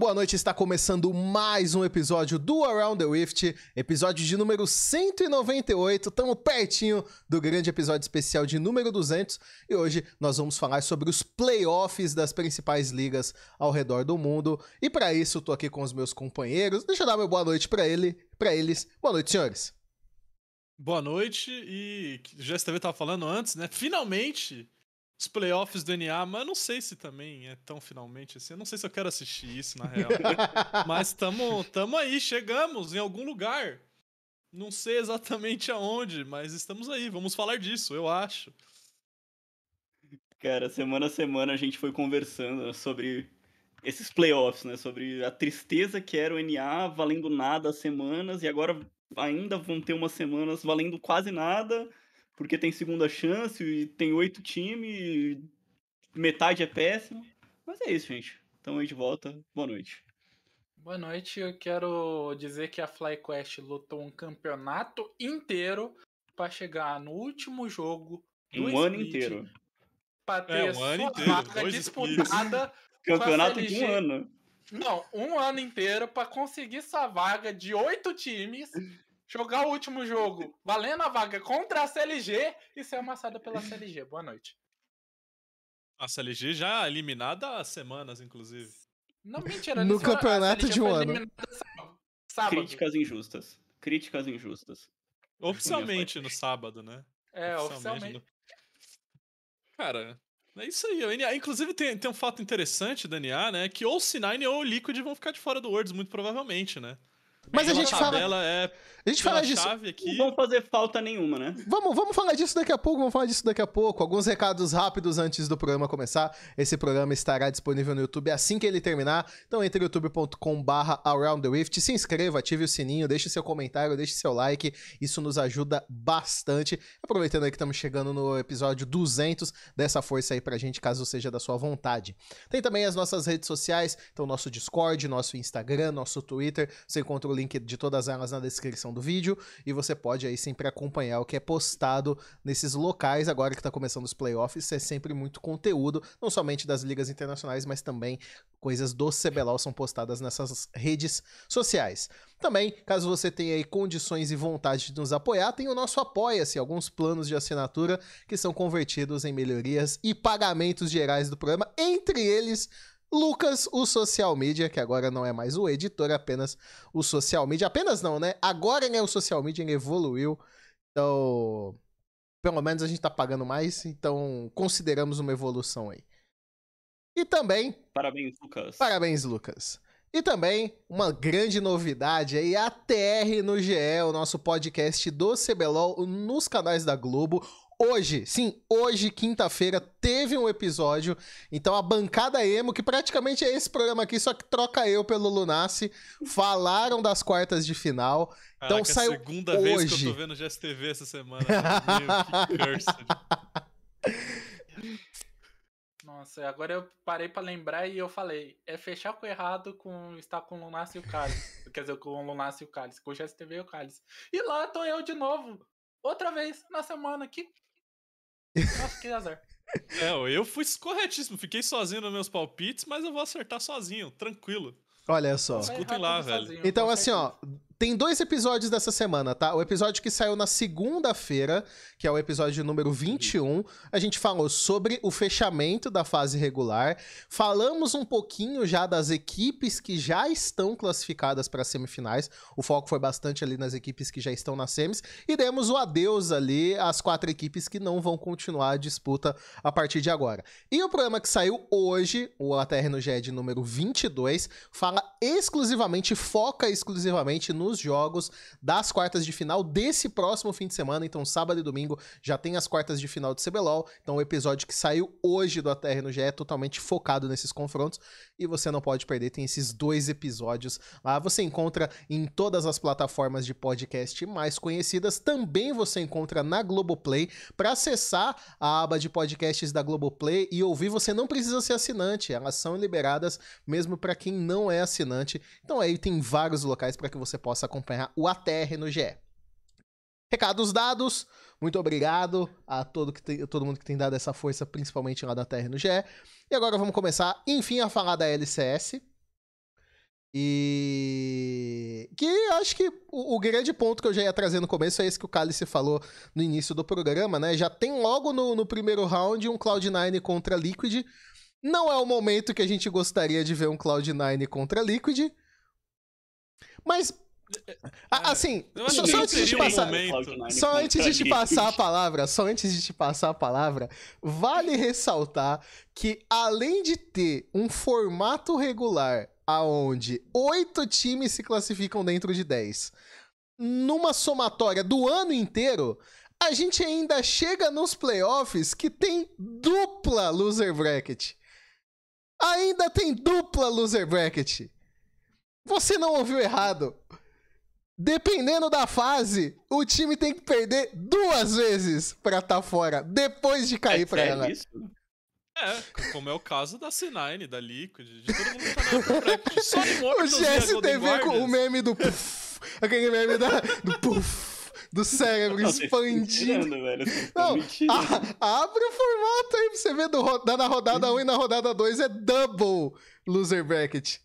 Boa noite, está começando mais um episódio do Around the Rift, episódio de número 198, estamos pertinho do grande episódio especial de número 200 e hoje nós vamos falar sobre os playoffs das principais ligas ao redor do mundo e para isso estou aqui com os meus companheiros, deixa eu dar uma boa noite para ele, para eles. Boa noite, senhores. Boa noite e GSTV estava falando antes, né? Finalmente os playoffs do NA, mas eu não sei se também é tão finalmente assim. Eu não sei se eu quero assistir isso, na real. mas tamo, tamo aí, chegamos em algum lugar. Não sei exatamente aonde, mas estamos aí. Vamos falar disso, eu acho. Cara, semana a semana a gente foi conversando sobre esses playoffs, né? Sobre a tristeza que era o NA valendo nada as semanas e agora ainda vão ter umas semanas valendo quase nada porque tem segunda chance e tem oito times, metade é péssimo. Mas é isso, gente. Então aí de volta. Boa noite. Boa noite. Eu quero dizer que a FlyQuest lutou um campeonato inteiro para chegar no último jogo do um ano inteiro. Para ter é, um ano inteiro, vaga disputada. campeonato de um ano. Não, um ano inteiro para conseguir sua vaga de oito times jogar o último jogo valendo a vaga contra a CLG e ser amassada pela CLG. Boa noite. A CLG já eliminada há semanas, inclusive. Não, mentira. No campeonato de um ano. Sábado. Críticas injustas. Críticas injustas. Oficialmente no sábado, né? É, oficialmente. No... Cara, é isso aí. Inclusive tem, tem um fato interessante da NA, né? Que ou o C9 ou o Liquid vão ficar de fora do Worlds, muito provavelmente, né? Mas a gente fala. É a gente fala disso. Aqui. Não vão fazer falta nenhuma, né? Vamos, vamos falar disso daqui a pouco, vamos falar disso daqui a pouco. Alguns recados rápidos antes do programa começar. Esse programa estará disponível no YouTube assim que ele terminar. Então entre youtube.com/barra Around the Rift, se inscreva, ative o sininho, deixe seu comentário, deixe seu like. Isso nos ajuda bastante. Aproveitando aí que estamos chegando no episódio 200, dessa força aí pra gente, caso seja da sua vontade. Tem também as nossas redes sociais, então nosso Discord, nosso Instagram, nosso Twitter. Você encontra o link de todas elas na descrição do vídeo e você pode aí sempre acompanhar o que é postado nesses locais agora que está começando os playoffs. É sempre muito conteúdo, não somente das ligas internacionais, mas também coisas do CBLOL são postadas nessas redes sociais. Também, caso você tenha aí condições e vontade de nos apoiar, tem o nosso Apoia-se, alguns planos de assinatura que são convertidos em melhorias e pagamentos gerais do programa, entre eles Lucas, o social media, que agora não é mais o editor, apenas o social media. Apenas não, né? Agora é o social media, ele evoluiu. Então, pelo menos a gente tá pagando mais, então consideramos uma evolução aí. E também. Parabéns, Lucas. Parabéns, Lucas. E também uma grande novidade aí, a TR no GE, o nosso podcast do CBLOL nos canais da Globo. Hoje, sim, hoje, quinta-feira, teve um episódio. Então a bancada emo, que praticamente é esse programa aqui, só que troca eu pelo Lunace, falaram das quartas de final. Então Caraca, saiu. É a segunda hoje. vez que eu tô vendo GSTV essa semana. Meu. Nossa, agora eu parei para lembrar e eu falei, é fechar com o errado com estar com o Lunace e o Cálice. Quer dizer, com o Lunace e o Cálice, com o GSTV e o Cálice. E lá tô eu de novo, outra vez, na semana, que nossa, que azar. É, eu fui corretíssimo. Fiquei sozinho nos meus palpites, mas eu vou acertar sozinho, tranquilo. Olha só. Escutem lá, velho. Sozinho, então, assim, ó, tem dois episódios dessa semana, tá? O episódio que saiu na segunda-feira, que é o episódio número 21, a gente falou sobre o fechamento da fase regular. Falamos um pouquinho já das equipes que já estão classificadas para semifinais. O foco foi bastante ali nas equipes que já estão nas semis. E demos o adeus ali às quatro equipes que não vão continuar a disputa a partir de agora. E o programa que saiu hoje, o ATR no GED número 22, fala exclusivamente, foca exclusivamente no nos jogos das quartas de final desse próximo fim de semana. Então, sábado e domingo já tem as quartas de final do CBLOL. Então, o episódio que saiu hoje do ATR no GE é totalmente focado nesses confrontos e você não pode perder. Tem esses dois episódios lá. Você encontra em todas as plataformas de podcast mais conhecidas. Também você encontra na Globoplay. Para acessar a aba de podcasts da Globoplay e ouvir, você não precisa ser assinante. Elas são liberadas mesmo para quem não é assinante. Então, aí tem vários locais para que você possa acompanhar o ATR no GE. Recados dados, muito obrigado a todo, que tem, todo mundo que tem dado essa força, principalmente lá da ATR no GE. E agora vamos começar, enfim, a falar da LCS. E que acho que o, o, grande ponto que eu já ia trazer no começo é esse que o Cálice falou no início do programa, né? Já tem logo no, no primeiro round um Cloud9 contra Liquid. Não é o momento que a gente gostaria de ver um Cloud9 contra Liquid. Mas é, assim, só, só antes de te passar, um só antes de te passar a palavra, só antes de te passar a palavra, vale ressaltar que além de ter um formato regular aonde oito times se classificam dentro de dez, numa somatória do ano inteiro, a gente ainda chega nos playoffs que tem dupla loser bracket. Ainda tem dupla loser bracket. Você não ouviu errado. Dependendo da fase, o time tem que perder duas vezes pra estar tá fora, depois de cair é pra ela. Isso? É, como é o caso da C9, da Liquid, de todo mundo que tá na practice. Só O GSTV com o meme do puff, aquele meme da, do puff, do cérebro não, expandindo. Velho, não, a, abre o formato aí pra você ver do, da, na rodada 1 e na rodada 2 é double loser bracket.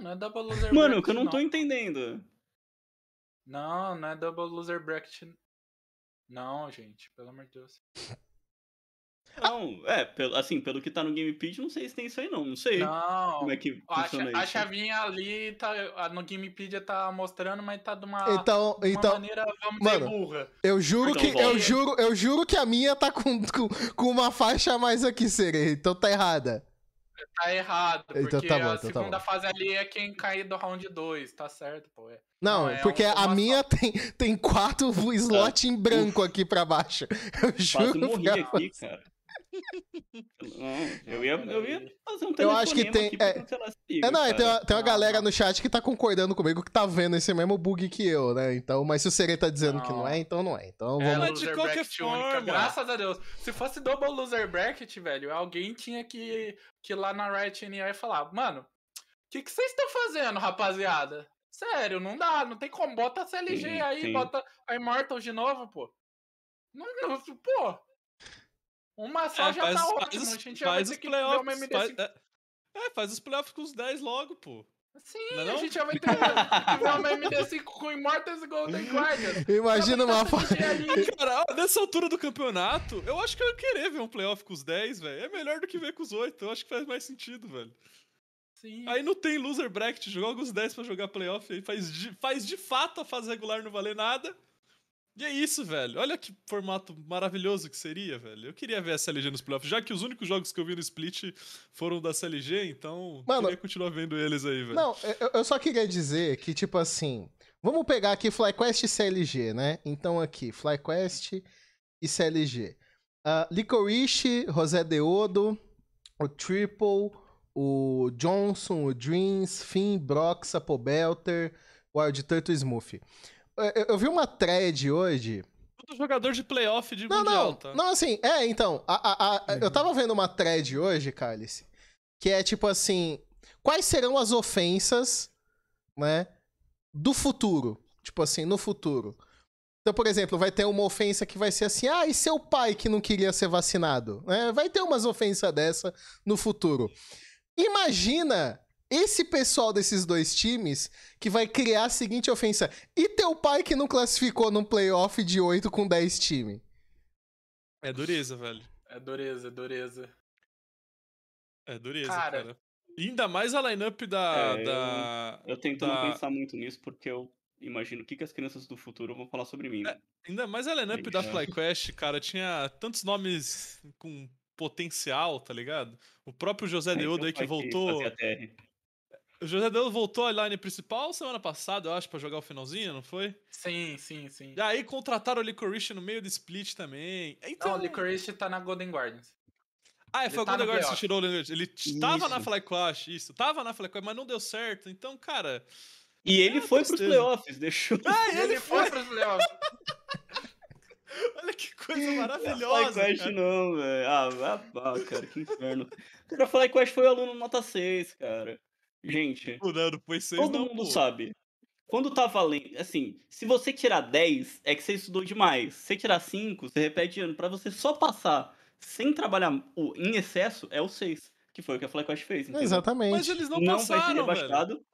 Não, é double loser bracket. Mano, que eu não, não tô entendendo. Não, não é double loser bracket. Não, gente, pelo amor de Deus. Não, é, pelo, assim, pelo que tá no Gamepedia, não sei se tem isso aí não, não sei. Não, como é que funciona a, isso. A chavinha ali tá, no Gamepedia tá mostrando, mas tá de uma, então, de uma então, maneira, vamos mano, dizer, burra. Eu juro então, que eu juro, eu juro que a minha tá com, com, com uma faixa a mais aqui, Serei, então tá errada. Tá errado, então porque então tá bom, a então segunda tá fase ali é quem cair do round 2, tá certo, pô. É. Não, não é porque a minha tem, tem quatro slots em branco aqui pra baixo. Eu juro. Quase morri aqui, cara. Não, eu ia, eu ia fazer um Eu acho que tem. É, é, não, tem uma, tem uma galera no chat que tá concordando comigo que tá vendo esse mesmo bug que eu, né? Então, mas se o Serei tá dizendo não. que não é, então não é. Então é, vamos. É, de qualquer forma. Única, graças a Deus. Se fosse double loser bracket, velho, alguém tinha que, que ir lá na Riot NI falar, mano, o que, que vocês estão fazendo, rapaziada? Sério, não dá, não tem como. Bota a CLG sim, aí, sim. bota a Immortal de novo, pô. Não, não, pô, uma só é, já faz, tá ótimo. Faz, a gente já vai ter que ver uma MD5. Faz, é, é, faz os playoffs com os 10 logo, pô. Sim, não é não? a gente já vai ter uma MD5 com Immortals e Golden Guardian. Imagina uma Cara, nessa altura do campeonato, eu acho que eu ia querer ver um playoff com os 10, velho. É melhor do que ver com os 8. Eu acho que faz mais sentido, velho. Sim. Aí não tem loser bracket, joga os 10 pra jogar playoff. Aí faz de, faz de fato a fase regular não valer nada. E é isso, velho. Olha que formato maravilhoso que seria, velho. Eu queria ver a CLG nos playoffs, já que os únicos jogos que eu vi no Split foram da CLG, então Mano, queria continuar vendo eles aí, velho. Não, eu, só queria dizer que, tipo assim, vamos pegar aqui FlyQuest e CLG, né? Então aqui, FlyQuest e CLG. Uh, Licorice, José Deodo, o Triple, o Johnson, o Dreams, Finn, Brock, Sapobelter, Wild Turtle Smooth. Eu, eu vi uma thread hoje. Todo jogador de playoff de não, mundial, não, tá? Não, assim, é, então. A, a, a, eu tava vendo uma thread hoje, Cálice, que é tipo assim: quais serão as ofensas, né, do futuro? Tipo assim, no futuro. Então, por exemplo, vai ter uma ofensa que vai ser assim: ah, e seu pai que não queria ser vacinado? É, vai ter umas ofensas dessa no futuro. Imagina esse pessoal desses dois times que vai criar a seguinte ofensa. E teu pai que não classificou num playoff de 8 com 10 times? É dureza, velho. É dureza, é dureza. É dureza, cara. cara. Ainda mais a lineup da. É, da eu, eu tento da... não pensar muito nisso porque eu imagino o que, que as crianças do futuro vão falar sobre mim. É, ainda mais a lineup da FlyQuest, cara, tinha tantos nomes com potencial, tá ligado? O próprio José é, Deodo aí que voltou. O José Deus voltou à line principal semana passada, eu acho, pra jogar o finalzinho, não foi? Sim, sim, sim. E aí contrataram o Licorice no meio do split também. Então... Não, o Licorice tá na Golden Guardians. Ah, é, foi tá a Golden Guardians que tirou o Licorice. Ele tava na Fly Clash, isso. Tava na Fly Clash, mas não deu certo. Então, cara... E ele é, foi pros playoffs, deixou... Ah, ele, ele foi, foi pros playoffs. Olha que coisa maravilhosa. Fly Quest não, velho. Ah, ah, cara, que inferno. Cara, Fly Quest foi aluno nota 6, cara. Gente, seis, todo não, mundo pô. sabe. Quando tá valendo, assim, se você tirar 10, é que você estudou demais. Se você tirar 5, você repete ano. Pra você só passar sem trabalhar em excesso, é o 6. Que foi o que a FlyQuest fez. Entendeu? Exatamente. Mas eles não, Não, vai ser passaram, velho. rebaixado.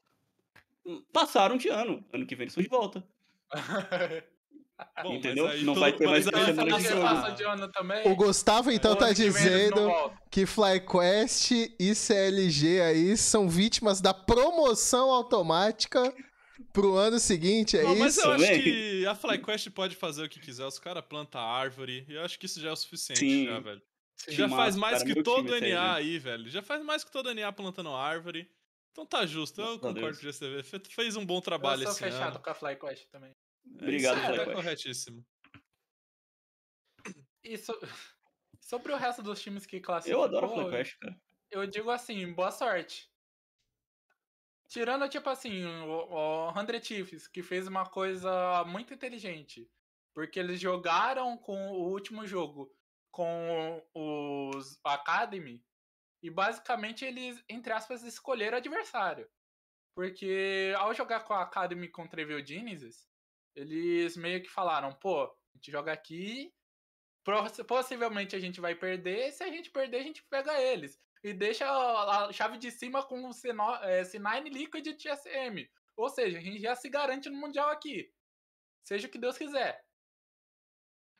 Passaram de ano. Ano que vem eles estão de volta. Bom, mas Entendeu? aí Não todo- vai ter mais mas aí fala de ano também. O Gustavo então o tá dizendo que FlyQuest e CLG aí são vítimas da promoção automática pro ano seguinte, é Não, mas isso? eu acho que a FlyQuest pode fazer o que quiser, os caras plantam árvore, e eu acho que isso já é o suficiente, Sim. já, velho. Sim. Já faz mais cara, que todo aí, NA velho. aí, velho. Já faz mais que todo NA plantando árvore. Então tá justo, eu concordo Deus. com o. Fe- Fez um bom Eu trabalho sou esse fechado ano. com a FlyQuest também. É, Obrigado, isso aí, tá corretíssimo. E so- sobre o resto dos times que classificou, Eu adoro FlyQuest, cara. eu digo assim, boa sorte. Tirando, tipo assim, o, o 100 Chiefs, que fez uma coisa muito inteligente. Porque eles jogaram com o último jogo com os Academy e basicamente eles, entre aspas, escolheram adversário. Porque ao jogar com a Academy contra Evil Genesis, eles meio que falaram, pô, a gente joga aqui, Possi- Possivelmente a gente vai perder. Se a gente perder, a gente pega eles. E deixa a chave de cima com o C9, é, C9 Liquid e TSM. Ou seja, a gente já se garante no Mundial aqui. Seja o que Deus quiser.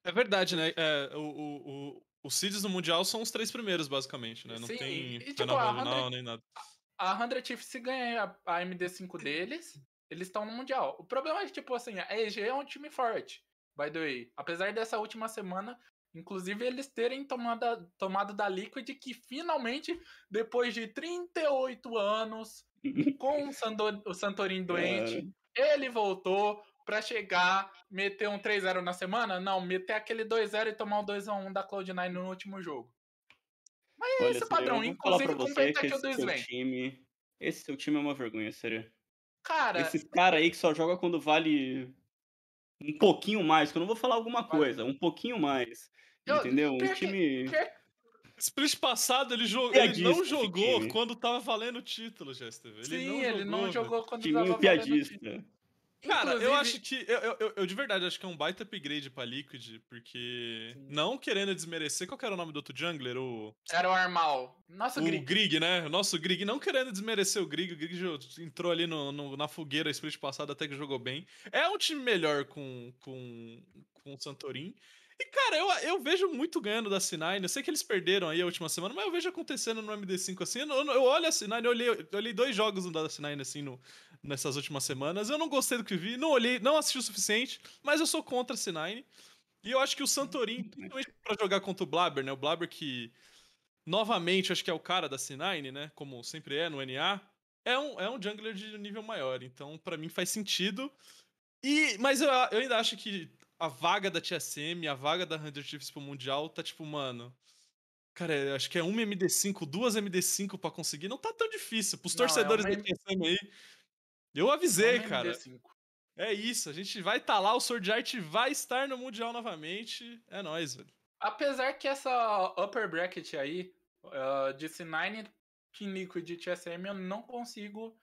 É verdade, né? É, o, o, o, os seeds no Mundial são os três primeiros, basicamente, né? Não Sim, tem e, tipo, final a regional, 100 nem nada. A 100 Chiefs, se ganhar a, a MD5 deles, eles estão no Mundial. O problema é que, tipo assim, a EG é um time forte, by the way. Apesar dessa última semana, inclusive, eles terem tomado, tomado da Liquid, que finalmente, depois de 38 anos, com o, Sando, o Santorin doente, ele voltou pra chegar, meter um 3-0 na semana? Não, meter aquele 2-0 e tomar o 2x1 da Cloud9 no último jogo. Mas é Olha, esse padrão, inclusive com o você que Pentakill do Sven. time... Esse seu time é uma vergonha, sério. Cara, Esses caras aí que só joga quando vale um pouquinho mais, que eu não vou falar alguma coisa, um pouquinho mais. Eu- entendeu? Um que- time. pior- Split passado, ele, jogou, ele não jogou quando tava valendo o título, GSTV. Ele Sim, não ele jogou, não velho. jogou quando Timinho tava valendo o piadista. título. Cara, eu Inclusive- acho que. Eu, eu, eu- eu de verdade acho que é um baita upgrade pra Liquid, porque. Sim. Não querendo desmerecer. Qual que era o nome do outro jungler? O. Era o Armal. Nossa, o Grig. Grig, né? O nosso Grig. Não querendo desmerecer o Grig. O Grig entrou ali no, no- na fogueira split passado até que jogou bem. É um time melhor com, com, com o Santorin. E, cara, eu, eu vejo muito ganhando da C9. Eu sei que eles perderam aí a última semana, mas eu vejo acontecendo no MD5 assim. Eu, eu olho a C9, eu olhei, eu olhei dois jogos da C9 assim no, nessas últimas semanas. Eu não gostei do que vi, não olhei, não assisti o suficiente, mas eu sou contra a C9. E eu acho que o Santorin, principalmente pra jogar contra o Blabber, né? O Blabber que, novamente, acho que é o cara da C9, né? Como sempre é no NA. É um, é um jungler de nível maior. Então, pra mim, faz sentido. E, mas eu, eu ainda acho que a vaga da TSM, a vaga da 100 Chiefs pro Mundial tá tipo, mano. Cara, acho que é uma MD5, duas MD5 pra conseguir. Não tá tão difícil. Pros Não, é torcedores uma da TSM aí. Eu avisei, Uma cara. MD5. É isso. A gente vai estar tá lá, o Sword Art vai estar no Mundial novamente. É nóis, velho. Apesar que essa upper bracket aí, uh, de C9, Team Liquid e TSM, eu não consigo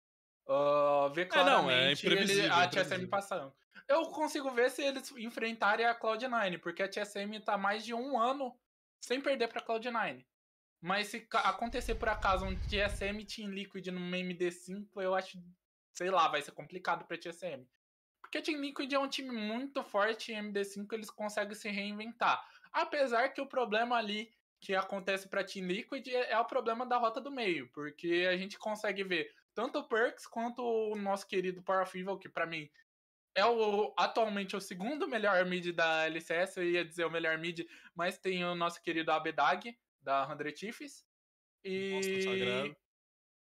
uh, ver É, não, é claramente ele- a. TSM passando. Eu consigo ver se eles enfrentarem a Cloud9, porque a TSM tá mais de um ano sem perder pra Cloud9. Mas se acontecer por acaso um TSM Team Liquid numa MD5, eu acho, sei lá, vai ser complicado pra TSM. Porque Team Liquid é um time muito forte e MD5 eles conseguem se reinventar. Apesar que o problema ali que acontece para Team Liquid é, é o problema da rota do meio, porque a gente consegue ver tanto o Perks quanto o nosso querido Power of Evil, que para mim é o, atualmente o segundo melhor mid da LCS, eu ia dizer o melhor mid, mas tem o nosso querido Abedag, da 100 Chiefs. E...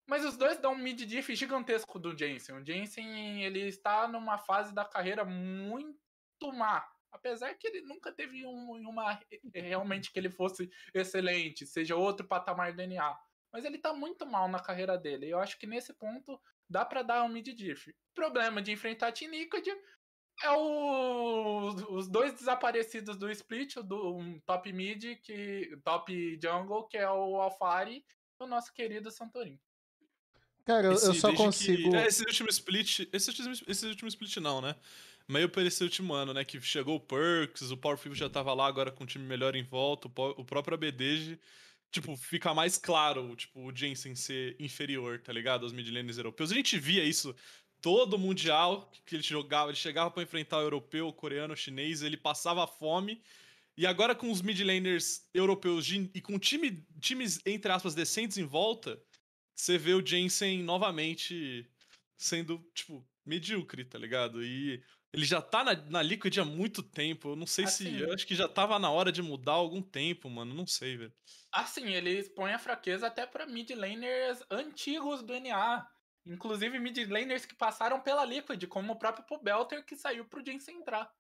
Mas os dois dão um mid diff gigantesco do Jensen. O Jensen, ele está numa fase da carreira muito má. Apesar que ele nunca teve um, uma realmente que ele fosse excelente, seja outro patamar do NA. Mas ele tá muito mal na carreira dele. E eu acho que nesse ponto dá para dar um mid diff. O problema de enfrentar Team Liquid é o, os dois desaparecidos do split, o do um top mid, que top jungle, que é o Alfari e o nosso querido Santorin. Cara, eu, eu Esse- só desde que- consigo. é, esse último split. Esse, último- esse último split não, né? Meio por esse último ano, né? Que chegou o Perks, o Power Fever já tava lá agora com um time melhor em volta, o, o próprio ABDG. Tipo, fica mais claro, tipo, o Jensen ser inferior, tá ligado? Aos midlaners europeus. A gente via isso todo mundial que ele jogava, ele chegava para enfrentar o europeu, o coreano, o chinês, ele passava fome. E agora com os midlaners europeus e com time, times, entre aspas, decentes em volta, você vê o Jensen novamente sendo, tipo, medíocre, tá ligado? E ele já tá na, na Liquid há muito tempo. Eu não sei Assim. se. Eu acho que já tava na hora de mudar há algum tempo, mano. Não sei, velho. Assim, ele expõe a fraqueza até pra mid laners antigos do NA. Inclusive mid laners que passaram pela Liquid, como o próprio Pobelter que saiu pro Jensen entrar.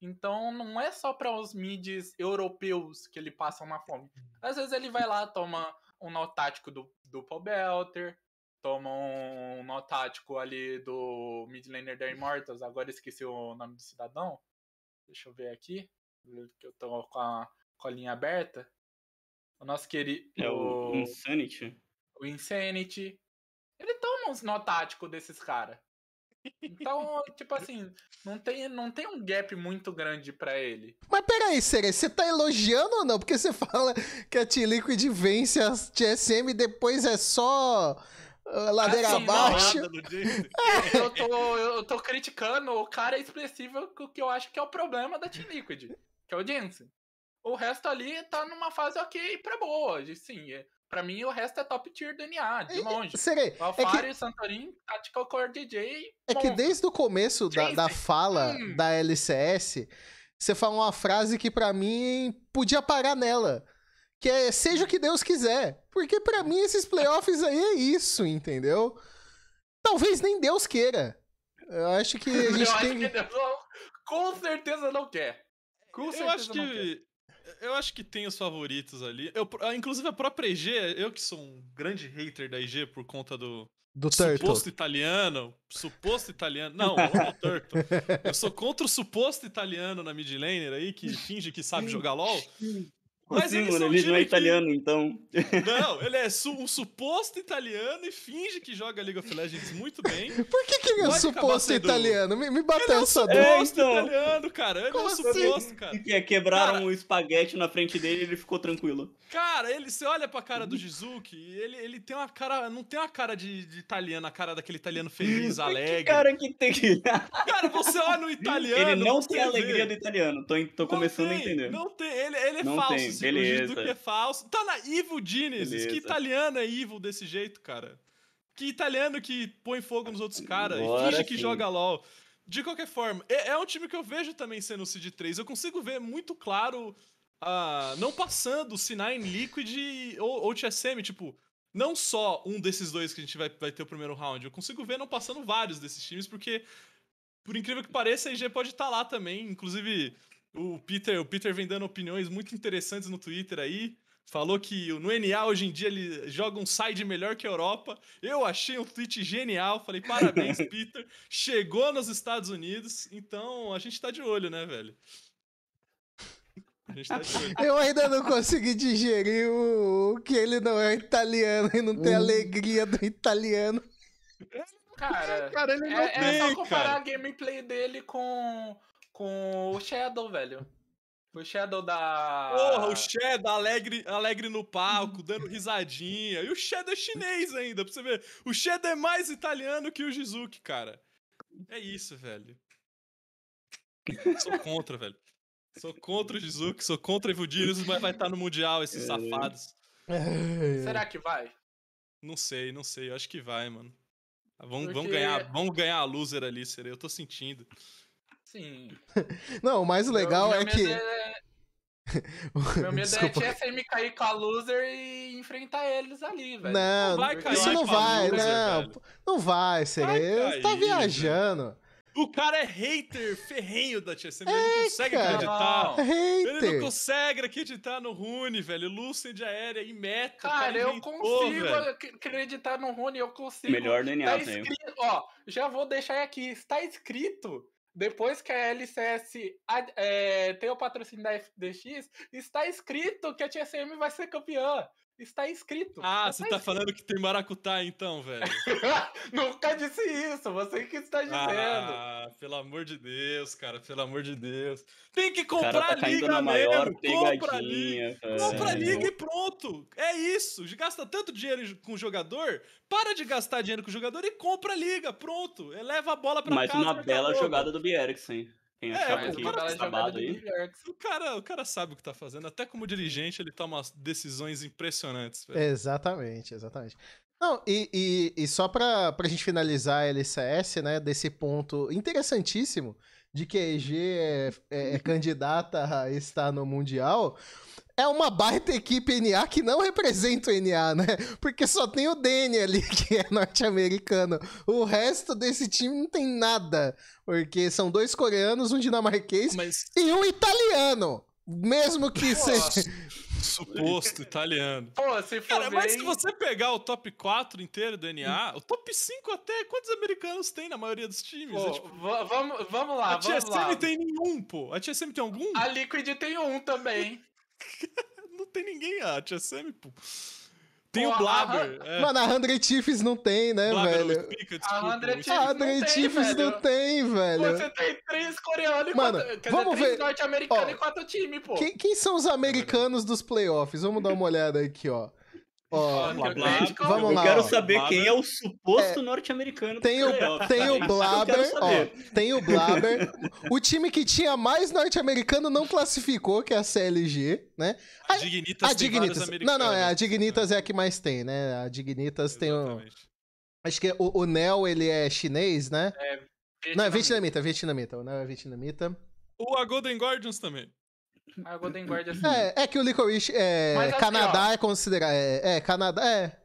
Então não é só para os mids europeus que ele passa uma fome. Às vezes ele vai lá, toma um nó tático do, do Pobelter, toma um nó tático ali do mid laner da Immortals, agora esqueci o nome do cidadão. Deixa eu ver aqui, que eu tô com a colinha aberta. O nosso querido. É o Insanity. o Insanity. Ele toma uns nó tático desses caras. Então, tipo assim, não tem, não tem um gap muito grande pra ele. Mas peraí, Sere, você tá elogiando ou não? Porque você fala que a T-Liquid vence a TSM e depois é só ladeira Assim, abaixo. Eu tô, eu tô criticando o cara expressivo que que eu acho que é o problema da Team Liquid, que é o Jensen. O resto ali tá numa fase ok pra boa. Sim, é, pra mim o resto é top tier do NA, de longe. Sere, O é que, Santorin, Tactical Core DJ. é que monstro. desde o começo da, da fala Hum. da LCS, você fala uma frase que pra mim podia parar nela. Que é seja o que Deus quiser. Porque pra mim esses playoffs aí é isso, entendeu? Talvez nem Deus queira. Eu acho que a Eu gente acho tem. que Deus não- com certeza não quer. Com certeza Eu acho que. Eu acho que tem os favoritos ali. Eu, ah, inclusive a própria IG, eu que sou um grande hater da IG por conta do Do Turtle. suposto italiano. Suposto italiano. Não, não o Turtle. Eu sou contra o suposto italiano na mid laner aí, que finge que sabe jogar LOL. Mas Assim, eles mano, ele não é time que- italiano, então. Não, ele é su- um suposto italiano e finge que joga League of Legends muito bem. Por que, que ele é acabar suposto italiano? Me, me Ele é bateu um essa suposto dúvida. É, então. italiano, cara. Ele Como é um assim? suposto, cara. Que é, quebraram Cara- o espaguete na frente dele e ele ficou tranquilo. Cara, ele, você olha pra cara do Jizuki, ele, ele tem uma cara. Não tem uma cara de, de italiano, a cara daquele italiano feliz, Que alegre. cara que tem que. Cara, você olha no italiano. ele não tem a alegria vê. do italiano. Tô, tô Não começando tem, a entender. Não tem, ele, ele é Não falso. tem, esse beleza. Jizuki é falso. Tá na Evil Genesis. Beleza. Que italiano é evil desse jeito, cara? Que italiano que põe fogo nos outros caras e finge que sim. joga LOL. De qualquer forma, é, é um time que eu vejo também sendo o Seed 3. Eu consigo ver muito claro ah, não passando o Sinai Liquid ou, ou TSM, tipo, não só um desses dois que a gente vai, vai ter o primeiro round. Eu consigo ver não passando vários desses times, porque, por incrível que pareça, a IG pode estar lá também. Inclusive, o Peter, o Peter vem dando opiniões muito interessantes no Twitter aí. Falou que no NA hoje em dia ele joga um side melhor que a Europa. Eu achei um tweet genial. Falei, parabéns, Peter. Chegou nos Estados Unidos. Então a gente tá de olho, né, velho? A gente tá de olho. Eu ainda não consegui digerir o, o que ele não é italiano e não tem a alegria do italiano. Cara, Cara, ele não é, é só tem, comparar cara. a gameplay dele com, com o Shadow, velho. O Shadow da. Porra, o Shadow alegre, alegre no palco, dando risadinha. E o Shadow é chinês ainda, pra você ver. O Shadow é mais italiano que o Jizuki, cara. É isso, velho. Sou contra, velho. Sou contra o Jizuki, sou contra o Evudinus, mas vai estar no Mundial esses É. safados. Será que vai? Não sei, não sei. Eu acho que vai, mano. Vamos, vamos, Porque- ganhar, vamos ganhar a loser ali, Sere. Eu tô sentindo. Sim. Não, o mais legal Meu- é meu que. medo é- Meu medo Desculpa. é TSM cair com a loser e enfrentar eles ali, velho. Não, Não vai cair isso não vai, loser, não. velho. Não vai, Sereia. Vai Você tá viajando. O cara é hater ferrenho da TSM, ele não consegue cara. acreditar. Não. Ele não Hater. consegue acreditar no Rune, velho. Lucid aérea e meta. o Cara, eu consigo velho. ac- acreditar no Rune, eu consigo. Melhor do NA, Tá escrito, ó, já vou deixar aqui, está escrito, depois que a LCS é, tem o patrocínio da FDX, está escrito que a TSM vai ser campeã. Está escrito. Ah, Está você tá falando que tem maracutá então, velho. Nunca disse isso, você que está dizendo. Ah, pelo amor de Deus, cara, pelo amor de Deus. Tem que comprar tá liga maior mesmo. Compra a liga. cara. Compra a É. liga e pronto. É isso. Gasta tanto dinheiro com o jogador, para de gastar dinheiro com o jogador e compra a liga. Pronto. Eleva a bola pra Mais casa. uma e bela acabou. jogada do Bierksen. Quem É, achava mas que uma bela tinha jogada acabado do aí. O cara, o cara sabe o que tá fazendo. Até como dirigente, ele toma umas decisões impressionantes. Velho. Exatamente, exatamente. Não, e, e, e só pra, pra gente finalizar a LCS, né, desse ponto interessantíssimo de que a EG é, é- é candidata a estar no Mundial, é uma baita equipe NA que não representa o NA, né? Porque só tem o Danny ali, que é norte-americano. O resto desse time não tem nada, porque são dois coreanos, um dinamarquês Mas e um italiano. Mesmo que seja... suposto italiano. Pô, se for Cara, ver... mas se você pegar o top 4 inteiro do NA, o top 5 até, quantos americanos tem na maioria dos times? Pô, É, tipo, va- vamos, vamos lá, a TSM tem nenhum, pô. A TSM tem algum? A Liquid tem um também. Não tem ninguém, a TSM, pô. Tem Pô, o a- Blabber. É. Mano, a 100 Chiefs não tem, né, Blabber, velho? o Spica, desculpa, Hundred o Chiefs Ah, não velho. não tem, velho. Você tem três coreanos e Mano, quatro... Quer vamos dizer, três ver- norte-americanos e quatro times, pô. Quem, quem são os americanos dos playoffs? Vamos dar uma olhada aqui, ó. Ó, Vamos lá, Blabber. vamos Eu lá, quero saber Blabber. quem é o suposto norte-americano. Tem o, tem o Blabber, saber. ó, tem o Blabber. O time que tinha mais norte-americano não classificou, que é a CLG, né? A Dignitas A tem vários Dignitas. Não, não, é, a Dignitas é a que mais tem, né? A Dignitas tem o... Exatamente. Acho que o, o Nel, ele é chinês, né? Não, é Vietnamita. vietnamita, vietnamita. O Nel é vietnamita. O a Golden Guardians também. A Golden Guard assim. É, é que o Licorice, é, Mas assim, Canadá ó. é considerado... É, é, Canadá, é...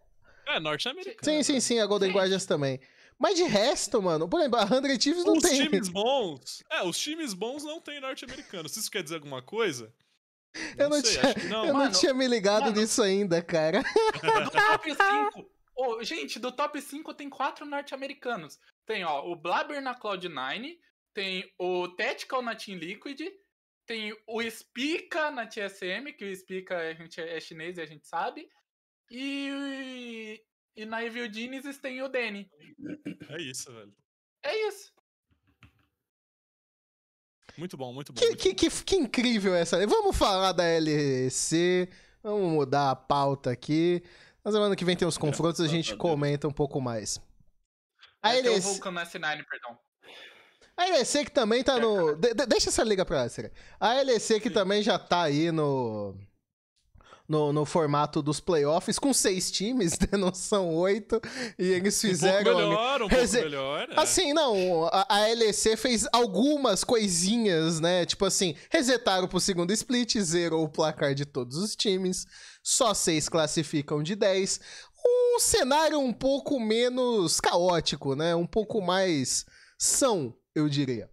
É, norte-americano. Sim, sim, sim, a Golden Sim. Guardians também. Mas de resto, mano, por exemplo, a 100 Chiefs não Os tem. times bons. É, os times bons não tem norte-americanos. Se isso quer dizer alguma coisa? Eu não sei, tinha- não. Eu não Mano, tinha me ligado mano. nisso ainda, cara. Do top 5. Ô, gente, do top 5 tem quatro norte-americanos. Tem, ó, o Blabber na Cloud9, tem o Tactical na Team Liquid, tem o Spica na TSM, que o Spica a gente é chinês e a gente sabe. E, e na Evil Genesis tem o Danny. É isso, velho. É isso. Muito bom, muito bom. Que, muito que, que, que incrível essa. Vamos falar da LEC. Vamos mudar a pauta aqui. Na semana que vem tem os confrontos, a gente comenta um pouco mais. A o LEC, Vulcan no S9, perdão. A LEC que também tá no. de- de- deixa essa liga pra lá, Sira. A LEC que Sim. também já tá aí no. No, no formato dos playoffs, com seis times, né? Não são oito. E eles Um fizeram. pouco a mi- melhor, um pouco melhor. é. Assim, não, a, a LEC fez algumas coisinhas, né? Tipo assim, resetaram pro segundo split, zerou o placar de todos os times, só seis classificam de 10. Um cenário um pouco menos caótico, né? Um pouco mais são, eu diria.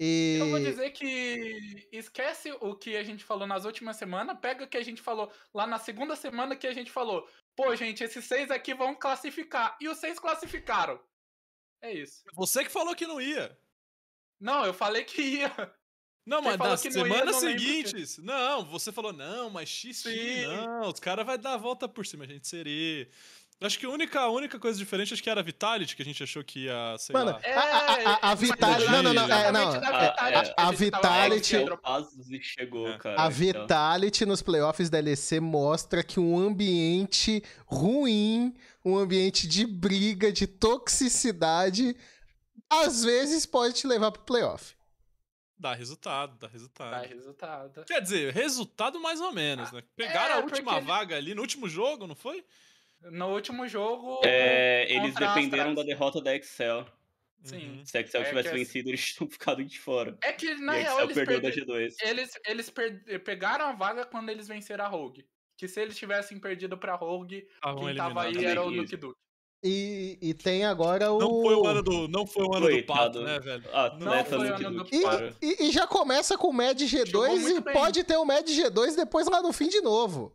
E... Eu vou dizer que esquece o que a gente falou nas últimas semanas, pega o que a gente falou lá na segunda semana que a gente falou. Pô, gente, esses seis aqui vão classificar. E os seis classificaram. É isso. Você que falou que não ia. Não, eu falei que ia. Não, mas nas que não ia, semanas seguintes. Não, você falou, não, mas X time, Sim. não, os caras vão dar a volta por cima, gente, seria. Acho que a única, a única coisa diferente acho que era a Vitality, que a gente achou que ia, sei Mano, lá. É, A- a- a- a mas Vitality- não, não, não, é, não, a- Vitality a- Vitality-. É chegou, É. cara. A então. Vitality nos playoffs da LEC mostra que um ambiente ruim, um ambiente de briga, de toxicidade, às vezes pode te levar pro playoff. Dá resultado, dá resultado. Dá resultado. Quer dizer, resultado mais ou menos, né? Pegaram é, a última porque- vaga ali no último jogo, não foi? No último jogo. É, eles contra a dependeram da derrota da Excel. Sim. Uhum. Se a Excel É tivesse que vencido, eles tinham ficado de fora. É que, na e real, Excel eles perdeu da perderam. G2. Eles, eles per- pegaram a vaga quando eles venceram a Rogue. Que se eles tivessem perdido pra Rogue, Estavam quem tava aí era o Nuke Duke. E, e tem agora o. Não foi o ano do, não foi o ano do Coitado. pato, né, velho? Atleta foi no o ano do Duke, E, e- e já começa com o Med Jogou G2 e bem. pode ter o Med G2 depois lá no fim de novo.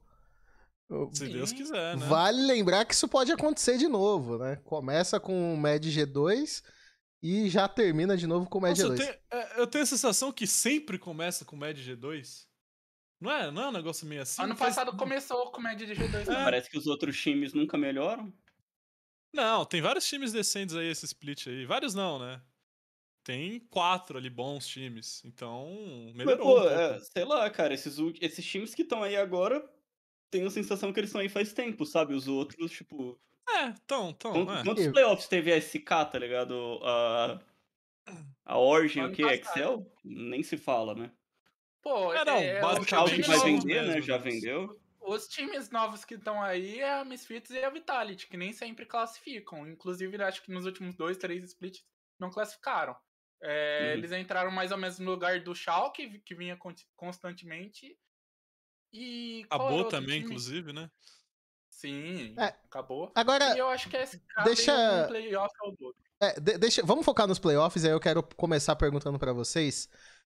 Se Sim. Deus quiser, né? Vale lembrar que isso pode acontecer de novo, né? Começa com o Med G2 e já termina de novo com o Med Nossa, eu, G2. tenho, é, eu tenho a sensação que sempre começa com Med G2. Não é, não é um negócio meio assim? ano Faz- passado começou com média de G2 É. também. Parece que os outros times nunca melhoram. Não, tem vários times decentes aí, esse split aí. Vários não, né? tem quatro ali bons times. Então, Mas, melhorou. pô, um pouco. é, sei lá, cara, esses, esses times que estão aí agora, tenho a sensação que eles estão aí faz tempo, sabe? Os outros, tipo. É, então, então. Quantos, é. quantos playoffs teve a SK, tá ligado? A, a Origin, o que? Excel? Nem se fala, né? Pô, É, não, é, O basicamente vai vender, né? Já vendeu. Os times novos que estão aí é a Misfits e a Vitality, que nem sempre classificam. Inclusive, acho que nos últimos dois, três splits não classificaram. É, Uhum. Eles entraram mais ou menos no lugar do Schalke, que vinha con- constantemente. E era Acabou também, time? inclusive, né? Sim, É. acabou. Agora, E eu acho que esse cara deixa- um playoff ao do outro. É, de- deixa, vamos focar nos playoffs, aí eu quero começar perguntando pra vocês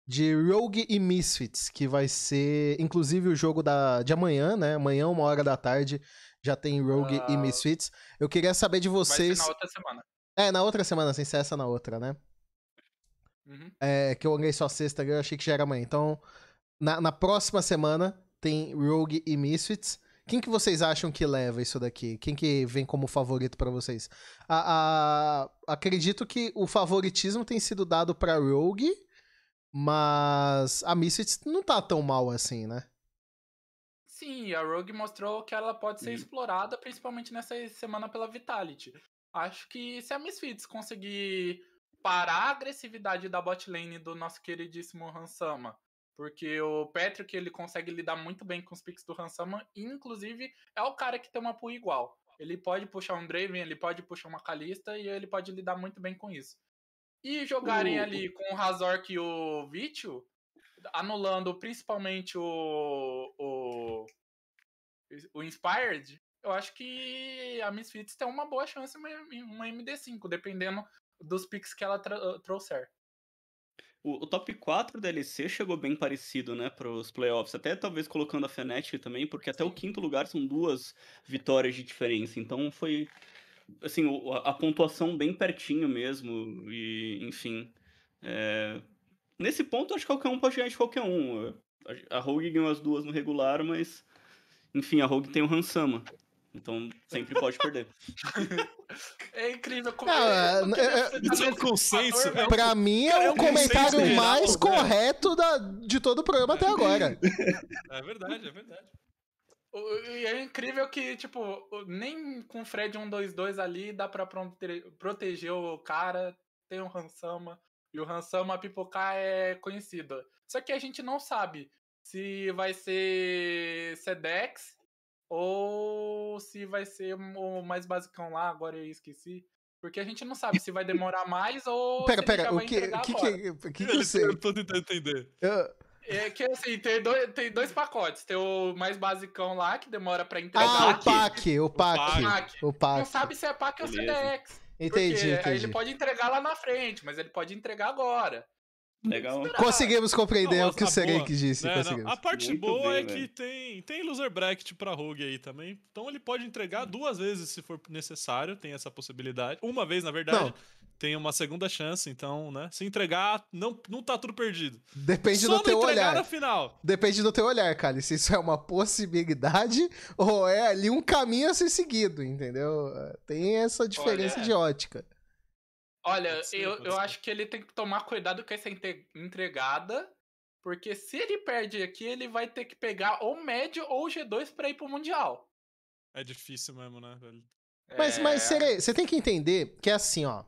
de Rogue e Misfits, que vai ser, inclusive, o jogo da, de amanhã, né? Amanhã, uma hora da tarde, já tem Rogue e Ah. Misfits. Eu queria saber de Vai vocês... ser na outra semana. É, na outra semana, sem ser essa na outra, né? Uhum. É, que eu olhei só sexta, eu achei que já era amanhã. Então, na, na próxima semana tem Rogue e Misfits. Quem que vocês acham que leva isso daqui? Quem que vem como favorito pra vocês? A, a- acredito que o favoritismo tem sido dado pra Rogue, mas a Misfits não tá tão mal assim, né? Sim, a Rogue mostrou que ela pode ser explorada, principalmente nessa semana pela Vitality. Acho que se a Misfits conseguir parar a agressividade da bot lane do nosso queridíssimo Hansama, porque o Patrick ele consegue lidar muito bem com os picks do Hansama, inclusive é o cara que tem uma pool igual. Ele pode puxar um Draven, ele pode puxar uma Kalista e ele pode lidar muito bem com isso. E jogarem ali com o Razork e o Vitio, anulando principalmente o, o, o Inspired, eu acho que a Misfits tem uma boa chance uma, uma MD5, dependendo dos picks que ela trouxer. O, o top 4 DLC chegou bem parecido, né, pros playoffs. Até talvez colocando a Fnatic também, porque até o quinto lugar são duas vitórias de diferença. Então foi, assim, a, a pontuação bem pertinho mesmo. E, enfim. é, Nesse ponto, acho que qualquer um pode ganhar de qualquer um. A Rogue ganhou as duas no regular, mas. Enfim, a Rogue tem o Hansama. Então sempre pode perder. É incrível como. Ah, é- ser Isso é um consenso. É um Pra mim é é o um comentário geral, mais né? correto da, de todo o programa até agora. É verdade, é verdade. E é incrível que, tipo, nem com o Fred 122 ali dá pra prote- proteger o cara. Tem o Hansama. E o Hansama pipocar é conhecido. Só que a gente não sabe se vai ser Sedex ou se vai ser o mais basicão lá, agora eu esqueci. Porque a gente não sabe se vai demorar mais ou Pera, se pera, o que, o que, agora. que, que, que Eu você. tô tentando entender. Eu- É que assim, tem dois, tem dois pacotes. Tem o mais basicão lá, que demora pra entregar. Ah, o PAC. PAC, o PAC. PAC. O Não PAC. sabe se é PAC ou Beleza. CDX. Entendi, porque aí entendi. ele pode entregar lá na frente, mas ele pode entregar agora. Legal. Conseguimos compreender Não, o que o Serenk disse. né, não, conseguimos. a parte Muito boa bem, é que tem, tem loser bracket pra Rogue aí também. Então ele pode entregar duas vezes se for necessário, tem essa possibilidade. Uma vez, na verdade, Não. tem uma segunda chance. Então, né? Se entregar, não, não tá tudo perdido. Depende Só do teu olhar. na final. Depende do teu olhar, cara. Se isso é uma possibilidade ou é ali um caminho a ser seguido, entendeu? Tem essa diferença Olha, de ótica. Olha, Pode ser, eu, pode eu ser. acho que ele tem que tomar cuidado com essa entregada. Porque se ele perde aqui, ele vai ter que pegar ou médio ou G2 pra ir pro Mundial. É difícil mesmo, né, velho? Mas, É, mas Sere, você tem que entender que é assim, ó.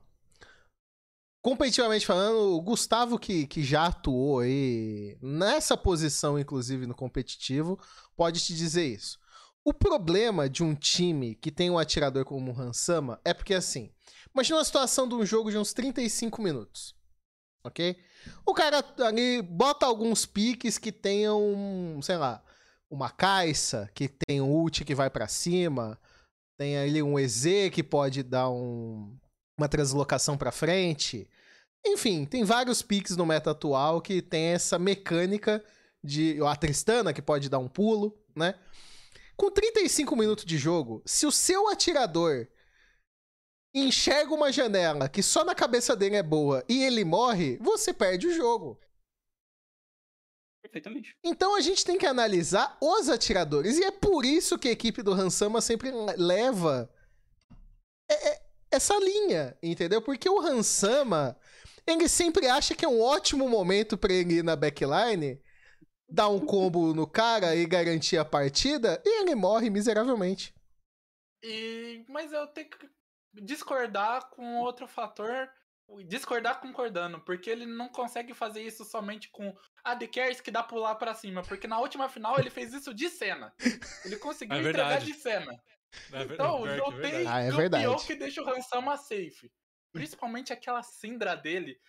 Competitivamente falando, o Gustavo, que, que já atuou aí nessa posição, inclusive no competitivo, pode te dizer isso. O problema de um time que tem um atirador como o Hansama é porque, assim, imagina uma situação de um jogo de uns 35 minutos, ok? O cara ali bota alguns piques que tenham, sei lá, uma caixa, que tem um ult que vai pra cima, tem ali um EZ que pode dar um- uma translocação pra frente. Enfim, tem vários picks no meta atual que tem essa mecânica de. A Tristana, que pode dar um pulo, né? Com 35 minutos de jogo, se o seu atirador enxerga uma janela que só na cabeça dele é boa e ele morre, você perde o jogo. Perfeitamente. Então a gente tem que analisar os atiradores. E é por isso que a equipe do Hansama sempre leva é- é- essa linha, entendeu? Porque o Hansama, ele sempre acha que é um ótimo momento pra ele ir na backline, dar um combo no cara e garantir a partida, e ele morre miseravelmente. E, mas eu tenho que discordar com outro fator. Discordar concordando, porque ele não consegue fazer isso somente com a The Cares que dá pular pra cima, porque na última final ele fez isso de cena. Ele conseguiu É entregar verdade. de cena. É Então, verdade, não é tem verdade. Ah, é verdade. que deixa o Hansama safe. Principalmente aquela Syndra dele.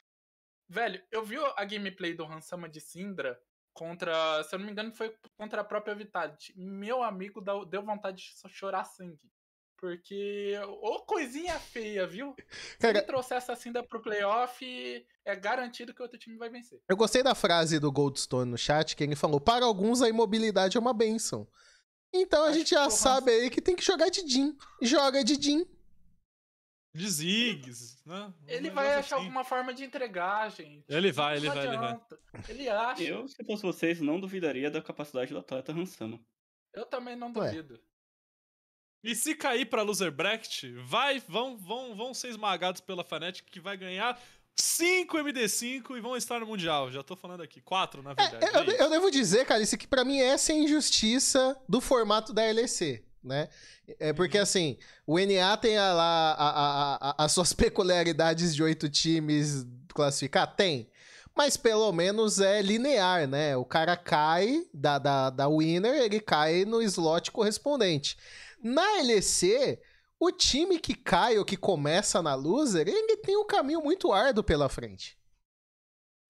Velho, eu vi a gameplay do Hansama de Syndra contra, se eu não me engano, foi contra a própria Vitality. Meu amigo deu vontade de chorar sangue. Porque, ô coisinha feia, viu? Se ele trouxer essa Syndra pro playoff, é garantido que o outro time vai vencer. Eu gostei da frase do Goldstone no chat, que ele falou: para alguns a imobilidade é uma benção. Então a Acho gente já sabe aí que tem que jogar de Jin. Joga de Jin. De Ziggs, né? Um Ele vai achar assim. alguma forma de entregar, gente. Ele vai, ele Não vai, ele vai. Ele acha. Eu, Eu, se fosse vocês, não duvidaria da capacidade do atleta Hansama. também não Ué. E se cair pra loser bracket, vai, vão, vão, vão ser esmagados pela Fnatic que vai ganhar 5 MD5 e vão estar no Mundial. Já tô falando aqui. 4, na verdade. É, eu, é eu devo dizer, cara, isso aqui pra mim essa é a injustiça do formato da LEC, né? É porque assim, o NA tem a, lá a- as suas peculiaridades de oito times classificar? Tem. Mas pelo menos é linear, né? O cara cai da, da, da winner, ele cai no slot correspondente. Na LEC, o time que cai ou que começa na loser, ele tem um caminho muito árduo pela frente.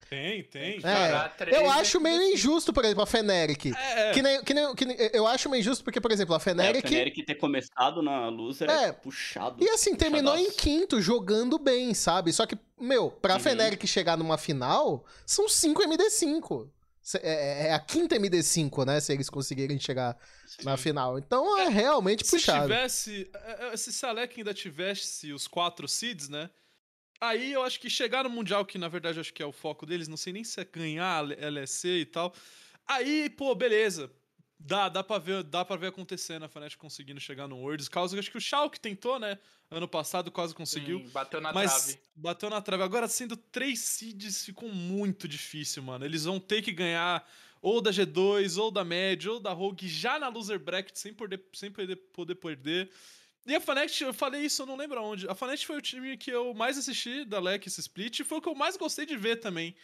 Tem, tem. É, Eu acho meio injusto, por exemplo, a Feneric. É, Que nem, que nem, que nem- eu acho meio injusto porque, por exemplo, a É, o Feneric. Feneric ter começado na loser é, É. puxado. e assim, terminou em puxadaço. quinto, jogando bem, sabe? Só que, meu, pra Uhum. Feneric chegar numa final, são 5 MD5. Cê- É, é a quinta MD5, né? Se eles conseguirem chegar na final. Então é realmente se puxado. tivesse. é, é, Se esse Alec ainda tivesse os quatro seeds, né? Aí eu acho que chegar no Mundial, que na verdade acho que é o foco deles, não sei nem se é ganhar a LEC e tal. Aí, pô, beleza. Dá, dá, pra ver, dá pra ver acontecendo a Fnatic conseguindo chegar no Worlds. Causa acho que o Schalke tentou, né? Ano passado quase conseguiu. Sim, bateu na mas trave. bateu na trave. Agora, sendo três seeds, ficou muito difícil, mano. Eles vão ter que ganhar ou da G2, ou da Med, ou da Rogue, já na loser bracket, sem poder, sem poder, poder perder. E a Fnatic, eu falei isso, eu não lembro aonde. A Fnatic foi o time que eu mais assisti da LEC, esse split, e foi o que eu mais gostei de ver também.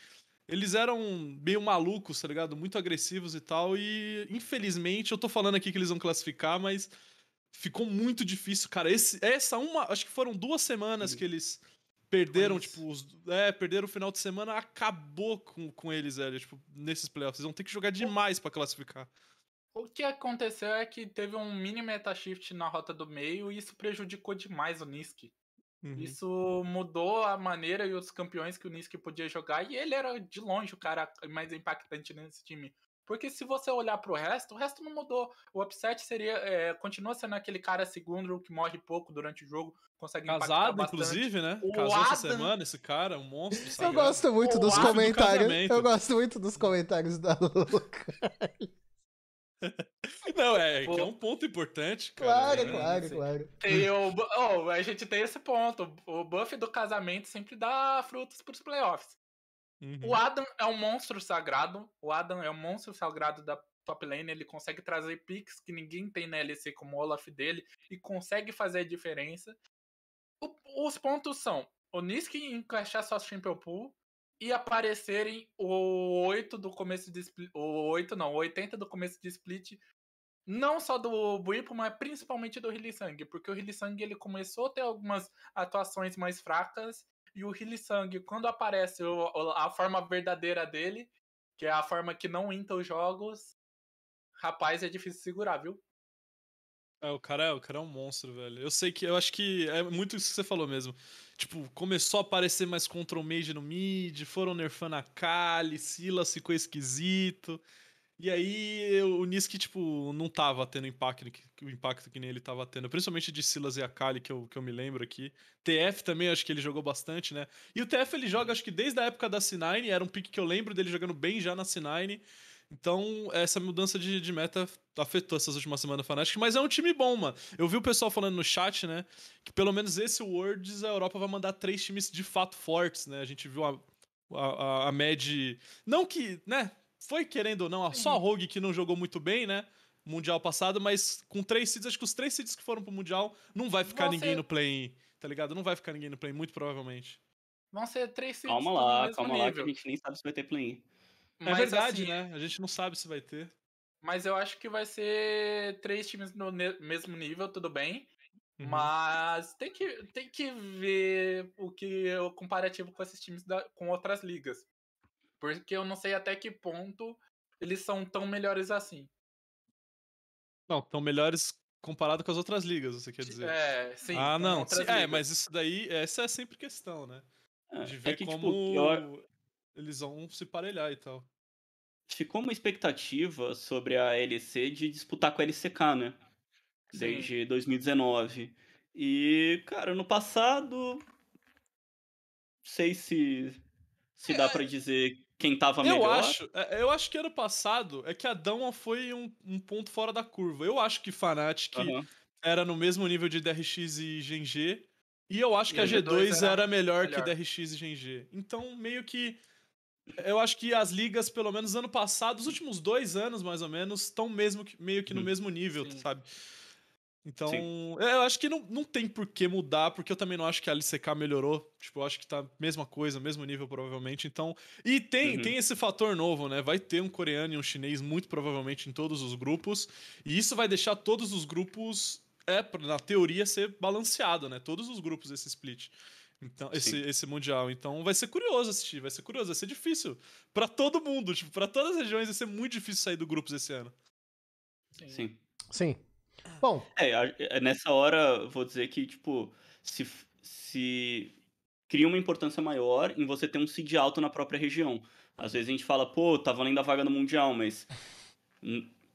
Eles eram meio malucos, tá ligado? Muito agressivos e tal. E, infelizmente, eu tô falando aqui que eles vão classificar, mas ficou muito difícil, cara. Esse, essa uma. Acho que foram duas semanas que eles perderam, Isso. tipo, os, é, perderam o final de semana, acabou com, com eles, velho. Tipo, nesses playoffs. Eles vão ter que jogar demais pra classificar. O que aconteceu é que teve um mini meta shift na rota do meio e isso prejudicou demais o Nisk. Uhum. Isso mudou a maneira e os campeões que o Nisk podia jogar e ele era de longe o cara mais impactante nesse time. Porque se você olhar pro resto, o resto não mudou. O upset seria. é, continua sendo aquele cara segundo que morre pouco durante o jogo, consegue impactar Casado, bastante. inclusive, né? O Casou essa Adam- semana, esse cara, um monstro. Eu gosto muito O dos do comentários. casamento. Eu gosto muito dos comentários da Luca. Não, é, Pô. que é um ponto importante, cara. Claro, né? claro, sim. claro. Tem o, oh, a gente tem esse ponto. O buff do casamento sempre dá frutos pros playoffs. Uhum. O Adam é um monstro sagrado. O Adam é um monstro sagrado da top lane. Ele consegue trazer picks que ninguém tem na LEC como o Olaf dele e consegue fazer a diferença. O- os pontos são o Nisk encaixar sua Champion Pool e aparecerem o 8 do começo de split. O 8 não, o 80 do começo de split. Não só do Buipo, mas principalmente do Hillisang, porque o Hillisang ele começou a ter algumas atuações mais fracas e o Hillisang, quando aparece a forma verdadeira dele, que é a forma que não inta os jogos, rapaz, é difícil segurar, viu? É, o cara, é, o cara é um monstro, velho. Eu sei que. Eu acho que é muito isso que você falou mesmo. Tipo, começou a aparecer mais Control Mage no mid, foram nerfando a Kali, Silas ficou esquisito. E aí o Nisk, tipo, não tava tendo impacto, o impacto que nem ele tava tendo. Principalmente de Silas e a Kali, que eu, que eu me lembro aqui. TF também, acho que ele jogou bastante, né? E o TF ele joga, acho que desde a época da C9, era um pick que eu lembro dele jogando bem já na C9. Então, essa mudança de, de meta afetou essas últimas semanas Fnatic, mas é um time bom, mano. Eu vi o pessoal falando no chat, né, que pelo menos esse Worlds a Europa vai mandar três times de fato fortes, né? A gente viu a, a, a Med. Não que, né? Foi querendo ou não, só a Rogue que não jogou muito bem, né? Mundial passado, mas com três seeds, acho que os três seeds que foram pro Mundial não vai ficar Vão ninguém ser- no play, tá ligado? Não vai ficar ninguém no play, muito provavelmente. Vão ser três seeds Calma lá, calma lá, que nível. a gente nem sabe se vai ter é Mas, verdade, assim, né? A gente não sabe se vai ter. Mas eu acho que vai ser três times no mesmo nível, tudo bem. Uhum. Mas tem que, tem que ver o que é o comparativo com esses times da- com outras ligas. Porque eu não sei até que ponto eles são tão melhores assim. Não, estão melhores comparado com as outras ligas, você quer dizer. É, sim. ah, não. sim, é, mas isso daí, essa é sempre questão, né? É, De é ver que, como tipo, eu- eles vão se parelhar e tal. Ficou uma expectativa sobre a LEC de disputar com a LCK, né? Sim. Desde 2019. E, cara, no passado. Sei se. Se dá pra dizer quem tava Eu melhor. acho, é, eu acho que ano passado é que a Dama foi um, um ponto fora da curva. Eu acho que Fnatic Aham. era no mesmo nível de DRX e GNG. E eu acho E que a a G2 G2 era, era melhor, melhor. que DRX e GNG. Então, meio que. Eu acho que as ligas, pelo menos ano passado, os últimos dois anos mais ou menos, estão mesmo meio que no Uhum. mesmo nível, Sim. sabe? Então, Sim. eu acho que não, não tem por que mudar, porque eu também não acho que a LCK melhorou. Tipo, eu acho que tá mesma coisa, mesmo nível, provavelmente. Então. E tem, Uhum. tem esse fator novo, né? Vai ter um coreano e um chinês, muito provavelmente, em todos os grupos. E isso vai deixar todos os grupos, é, na teoria, ser balanceado, né? Todos os grupos esse split. Então, esse, Sim. esse mundial. Então vai ser curioso assistir, vai ser curioso, vai ser difícil. Pra todo mundo, tipo, pra todas as regiões vai ser muito difícil sair do grupos esse ano. Sim. Sim. Sim. Bom, É, é, nessa hora, vou dizer que, tipo, se, se cria uma importância maior em você ter um seed alto na própria região. Às vezes a gente fala, pô, tá valendo a vaga no Mundial, mas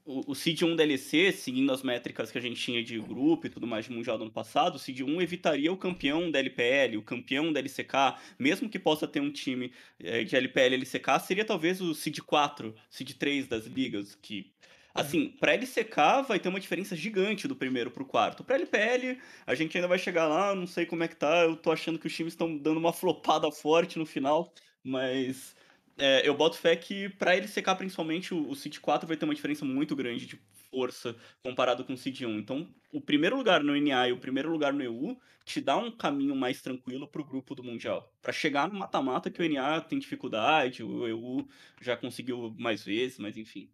o, o seed 1 DLC, seguindo as métricas que a gente tinha de grupo e tudo mais de Mundial do ano passado, o seed 1 evitaria o campeão da LPL, o campeão da LCK, mesmo que possa ter um time eh, de LPL e LCK, seria talvez o seed 4, seed 3 das ligas, que Assim, pra LCK vai ter uma diferença gigante do primeiro pro quarto. Pra LPL, a gente ainda vai chegar lá, não sei como é que tá. Eu tô achando que os times estão dando uma flopada forte no final, mas é, eu boto fé que pra LCK, principalmente, o, o Seed 4 vai ter uma diferença muito grande de força comparado com o Seed 1. Então, o primeiro lugar no NA e o primeiro lugar no EU te dá um caminho mais tranquilo pro grupo do Mundial. Pra chegar no mata-mata que o NA tem dificuldade, o EU já conseguiu mais vezes, mas enfim.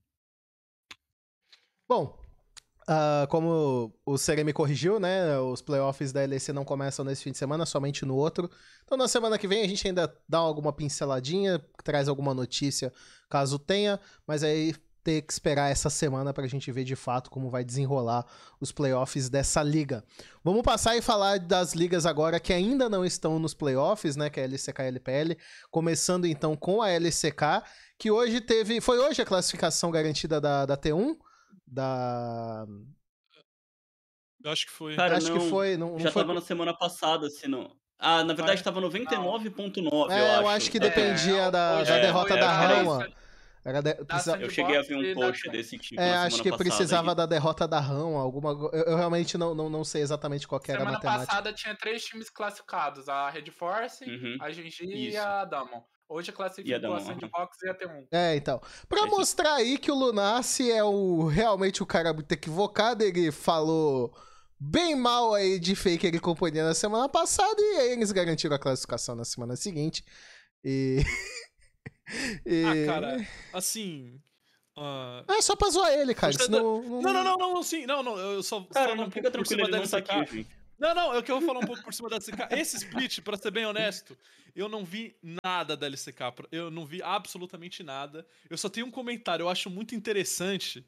Bom, ah, como o Serem me corrigiu, né? Os playoffs da LEC não começam nesse fim de semana, somente no outro. Então na semana que vem a gente ainda dá alguma pinceladinha, traz alguma notícia, caso tenha, mas aí ter que esperar essa semana pra gente ver de fato como vai desenrolar os playoffs dessa liga. Vamos passar e falar das ligas agora que ainda não estão nos playoffs, né? Que é a LCK e a LPL. Começando então com a LCK, que hoje teve. Foi hoje a classificação garantida da, da T1? Da. Eu acho que foi. Cara, Acho que não, foi. Não, não Já foi... tava na semana passada, se não. Ah, na verdade tava 99.9, É, eu acho. eu acho que É, dependia da, hoje da é, derrota foi da Rama. Era de- da precisa- Eu cheguei a ver um e post da- desse tipo É, na acho semana que passada precisava aí. da derrota da Rama, alguma. Eu, eu realmente não, não, não sei exatamente qual que era a Semana matemática. passada tinha três times classificados: a Red Force, Uhum. a Genji e Isso. a Damon. Hoje a aham. Sandbox e a T1. É, então. Pra É, mostrar aí que o Lunassi é o realmente o cara muito equivocado, ele falou bem mal aí de fake e companhia na semana passada e aí eles garantiram a classificação na semana seguinte. E. e- Ah, cara, assim. ah, É só pra zoar ele, cara. Você senão- Não, não, não, não, sim, não, não, eu só Cara, falo não um fica tranquilo, ele não tá aqui. Não, não, é que eu vou falar um pouco por cima da LCK. Esse split, pra ser bem honesto, eu não vi nada da LCK. Eu não vi absolutamente nada. Eu só tenho um comentário, eu acho muito interessante.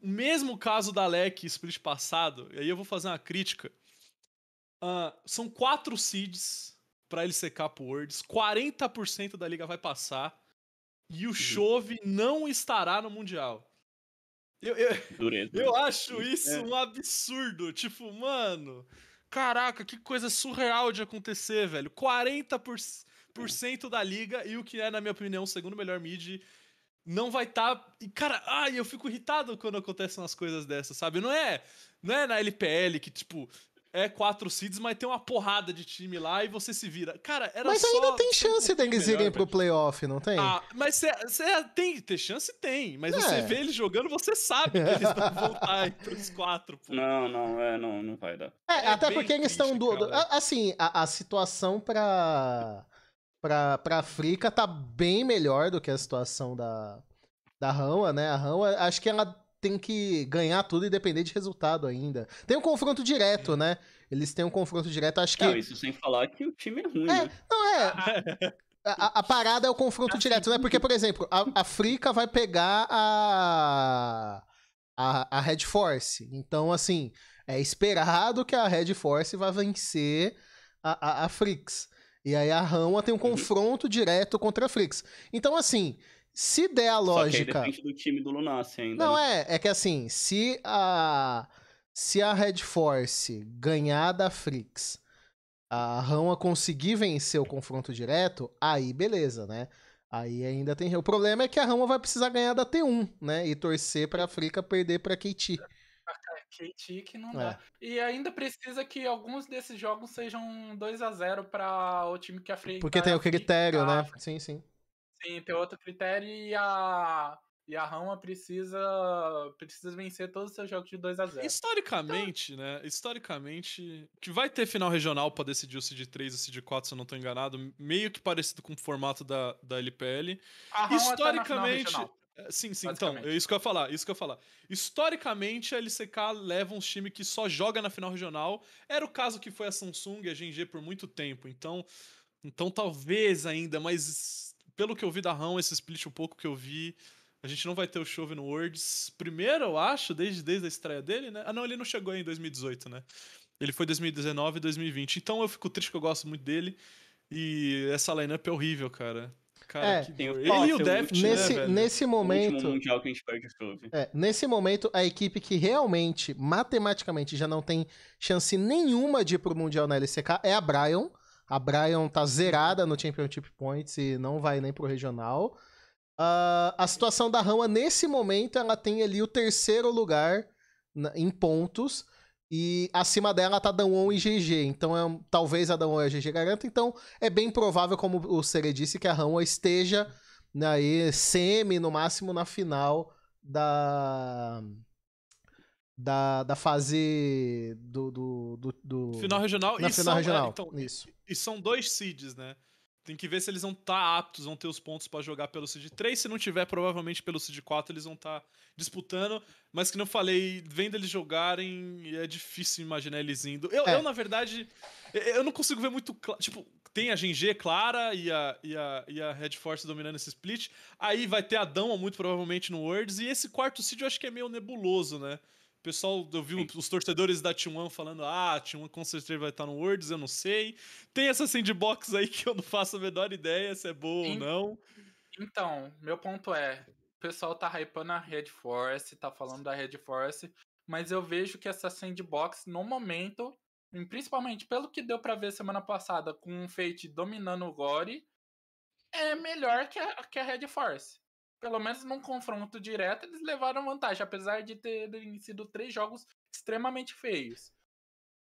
o mesmo caso da LEC split passado, e aí eu vou fazer uma crítica. Ah, são quatro seeds pra LCK pro Worlds, 40% da liga vai passar, e o Chove não estará no Mundial. Eu, eu, Dureza. eu acho isso É. um absurdo. Tipo, mano. Caraca, que coisa surreal de acontecer, velho. 40% por cento da liga e o que é, na minha opinião, o segundo melhor mid não vai estar. Tá... E, cara, ai, eu fico irritado quando acontecem umas coisas dessas, sabe? Não é, não é na LPL que, tipo, é quatro seeds, mas tem uma porrada de time lá e você se vira. Cara, era mas só... Mas ainda tem chance um deles irem pro playoff, não tem? Ah, mas você tem, ter chance tem, mas é. você vê eles jogando, você sabe que eles vão voltar entre os quatro, pô. Não, não, é, não, não vai dar. É, é até porque eles estão do, do, assim, a, a situação pra pra, pra África tá bem melhor do que a situação da da Rama, né? A Rama, acho que ela tem que ganhar tudo e depender de resultado ainda. Tem um confronto direto, né? Eles têm um confronto direto, acho que. Não, isso sem falar que o time é ruim, é, né? Não, é. A, a, parada é o confronto direto, né? Porque, por exemplo, a, a África vai pegar a, a, a Red Force. Então, assim, é esperado que a Red Force vá vencer a, a, a Frix. E aí a Rama tem um uhum. confronto direto contra a Frix. Então, assim, se der a lógica. Só que aí depende do time do Lunassi ainda. Não, né? é. É que assim, se a. Se a Red Force ganhar da Frix, a Rama conseguir vencer o confronto direto, aí beleza, né? Aí ainda tem. O problema é que a Rama vai precisar ganhar da T1, né? E torcer pra Africa perder pra KT. KT que não é. dá. E ainda precisa que alguns desses jogos sejam 2 a 0 para o time que a Africa. Porque tem o critério, né? Sim, sim. Sim, tem outro critério e a e a Roma precisa precisa vencer todos os seus jogos de 2 a 0 Historicamente, então... né? Historicamente, que vai ter final regional para decidir o Seed 3 e o Seed 4, se eu não tô enganado, meio que parecido com o formato da, da LPL. A Roma Historicamente. Tá é, sim, sim, então, é isso que eu ia falar, isso que eu ia falar. Historicamente, a LCK leva uns times que só joga na final regional. Era o caso que foi a Samsung e a GNG por muito tempo. Então, então talvez ainda, mas pelo que eu vi da RAM, esse split um pouco que eu vi, a gente não vai ter o Chove no Worlds. Primeiro, eu acho, desde, desde a estreia dele, né? Ah, não, ele não chegou em 2018, né? Ele foi 2019 e 2020. Então eu fico triste que eu gosto muito dele. E essa lineup é horrível, cara. Cara, é, que... ele e o Deft, nesse, né, nesse momento, mundial que a gente perde é, nesse momento, a equipe que realmente, matematicamente, já não tem chance nenhuma de ir pro Mundial na LCK é a Brian. A Brian tá zerada no Championship Points e não vai nem pro regional. Uh, a situação da Rama, nesse momento, ela tem ali o terceiro lugar na, em pontos. E acima dela tá Dawon e GG. Então, é, talvez a Dawon e a GG garantam. Então, é bem provável, como o Sere disse, que a Rama esteja né, aí, semi, no máximo, na final da da, da fase do, do, do, do... Final regional. Na e final são, é, regional, é, então, isso. E são dois seeds, né? Tem que ver se eles vão estar tá aptos, vão ter os pontos para jogar pelo seed 3. Se não tiver, provavelmente pelo seed 4 eles vão estar tá disputando. Mas que não falei, vendo eles jogarem, é difícil imaginar eles indo. Eu, é. eu na verdade, eu não consigo ver muito. Tipo, tem a GG clara e a, e, a, e a Red Force dominando esse split. Aí vai ter a Dama, muito provavelmente, no Worlds. E esse quarto seed eu acho que é meio nebuloso, né? Pessoal, eu vi Sim. os torcedores da T1 falando: ah, a T1 com certeza vai estar no Worlds, eu não sei. Tem essa sandbox aí que eu não faço a menor ideia se é boa ou não. Então, meu ponto é: o pessoal tá hypando a Red Force, tá falando da Red Force, mas eu vejo que essa sandbox, no momento, principalmente pelo que deu para ver semana passada com o Fate dominando o Gore, é melhor que a, que a Red Force pelo menos num confronto direto, eles levaram vantagem, apesar de terem sido três jogos extremamente feios.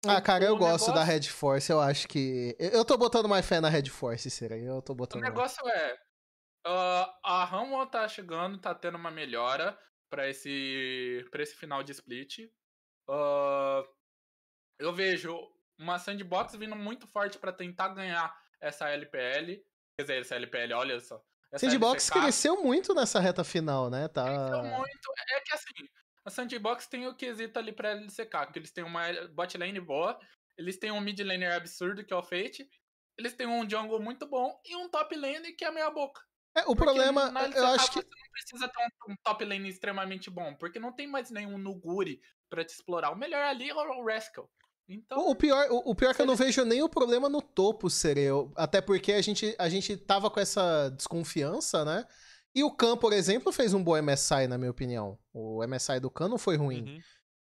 Ah, cara, eu gosto negócio... da Red Force, eu acho que. Eu tô botando mais fé na Red Force, será? Eu tô botando. O negócio mais. é. Uh, a Ramon tá chegando, tá tendo uma melhora para esse, pra esse final de split. Uh, eu vejo uma sandbox vindo muito forte para tentar ganhar essa LPL. Quer dizer, essa LPL, olha só. Sandbox cresceu muito nessa reta final, né? Tá... Cresceu muito. É que assim, a Sandbox tem o quesito ali pra LCK, que eles têm uma bot lane boa, eles têm um mid laner absurdo, que é o Fate, eles têm um jungle muito bom e um top lane que é meia boca. É, o porque problema, LCK, eu acho que... Você não precisa ter um, top lane extremamente bom, porque não tem mais nenhum Nuguri pra te explorar. O melhor ali é o Rascal. Então, o pior, o, o pior é que eu não vejo nem o problema no topo, Sereu. Até porque a gente, a gente tava com essa desconfiança, né? E o Khan, por exemplo, fez um bom MSI, na minha opinião. O MSI do Khan não foi ruim. Uhum.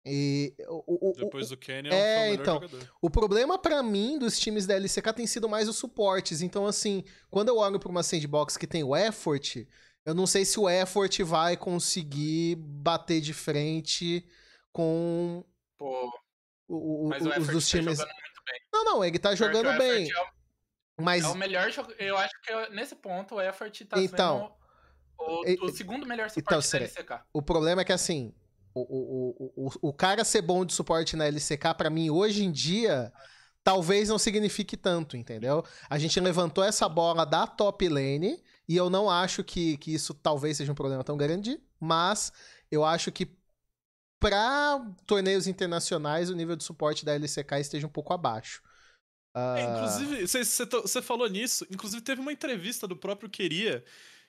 E o, o, Depois do Canyon é, então, jogador. O problema para mim dos times da LCK tem sido mais os suportes. Então, assim, quando eu olho pra uma sandbox que tem o effort, Eu não sei se o effort vai conseguir bater de frente com Pô, o, o, mas o Effort dos tá times. jogando muito bem. Não, não, ele tá jogando Effort bem. É o, Mas é o melhor jogo. Eu acho que nesse ponto o Effort tá Então, sendo o, o segundo melhor suporte então, da LCK. o problema é que assim, o, o, o, o, cara ser bom de suporte na LCK, pra mim, hoje em dia, talvez não signifique tanto, entendeu? A gente levantou essa bola da top lane, e eu não acho que, que isso talvez seja um problema tão grande, mas eu acho que pra torneios internacionais, o nível de suporte da LCK esteja um pouco abaixo. Ah, É, inclusive, você- falou nisso. Inclusive, teve uma entrevista do próprio Queria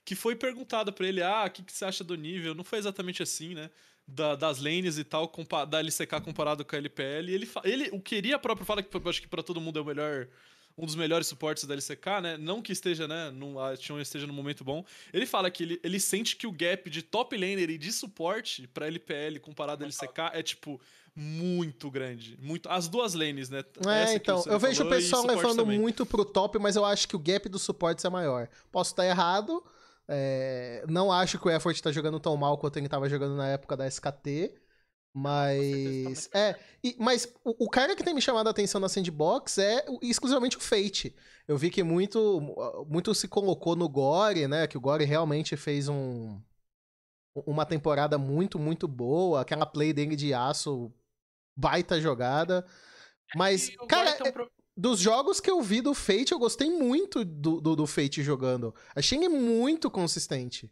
que foi perguntada pra ele: ah, o que, que você acha do nível? Não foi exatamente assim, né? Da- das lanes e tal, da LCK comparado com a LPL. E ele, ele o Queria próprio fala que eu acho que pra todo mundo é o melhor. Um dos melhores suportes da LCK, né? Não que esteja, né? Num, a Tion esteja num momento bom. Ele fala que ele, ele sente que o gap de top laner e de suporte pra LPL comparado à LCK é, tipo, muito grande. Muito, as duas lanes, né? É, então, eu vejo o falou pessoal levando também. muito pro top, mas eu acho que o gap dos suportes é maior. Posso estar errado, é, não acho que o Effort tá jogando tão mal quanto ele tava jogando na época da SKT, mas... tá É, e- mas o, o cara que tem me chamado a atenção na Sandbox é exclusivamente o Fate. Eu vi que muito, muito se colocou no Gore, né, que o Gore realmente fez um... Uma temporada muito, muito boa. Aquela play dele de aço, baita jogada. Mas, E o cara, pro- dos jogos que eu vi do Fate, eu gostei muito do, do, do Fate jogando. Achei ele muito consistente.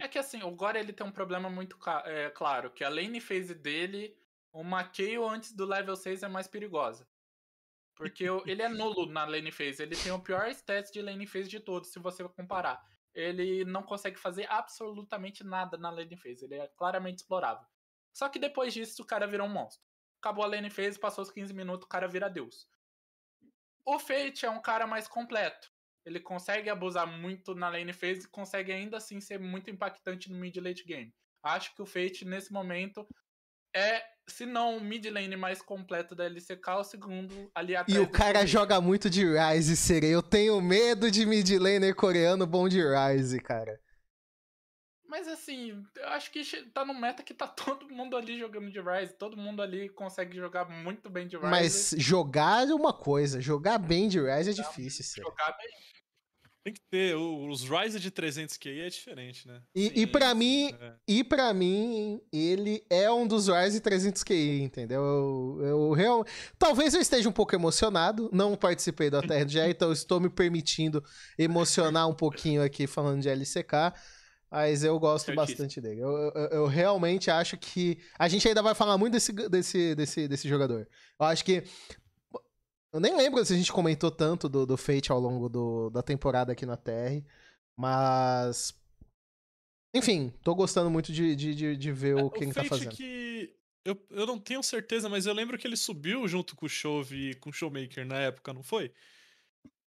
É que assim, o Gore ele tem um problema muito é, claro, que a lane phase dele, uma Kayle antes do level 6 é mais perigosa. Porque ele é nulo na lane phase, ele tem o pior stats de lane phase de todos, se você comparar. Ele não consegue fazer absolutamente nada na lane phase, ele é claramente explorável. Só que depois disso o cara virou um monstro. Acabou a lane phase, passou os 15 minutos, o cara vira Deus. O Fate é um cara mais completo. Ele consegue abusar muito na lane phase e consegue ainda assim ser muito impactante no mid late game. Acho que o Fate nesse momento é, se não o mid lane mais completo da LCK, o segundo ali atrás. E o cara Fate. joga muito de Rise, Serei. Eu tenho medo de mid laner coreano bom de Rise, cara. Mas assim, eu acho que tá no meta que tá todo mundo ali jogando de Rise. Todo mundo ali consegue jogar muito bem de Rise. Mas jogar é uma coisa, jogar bem de Rise é difícil, Serei. jogar bem. Tem que ter. Os Rise de 300 QI é diferente, né? E, e pra mim, é. E pra mim, ele é um dos Rise 300 QI, entendeu? Eu, eu real... Talvez eu esteja um pouco emocionado, não participei do ATRG, então estou me permitindo emocionar um pouquinho aqui falando de LCK, mas eu gosto Certíssimo. bastante dele. Eu, eu- eu realmente acho que. A gente ainda vai falar muito desse, desse, desse, desse jogador. Eu acho que. Eu nem lembro se a gente comentou tanto do, do Fate ao longo do- da temporada aqui na TR, mas. Enfim, tô gostando muito de, de, de, de ver o que ele tá fazendo. que eu, eu não tenho certeza, mas eu lembro que ele subiu junto com o Chove e com o Showmaker na época, não foi?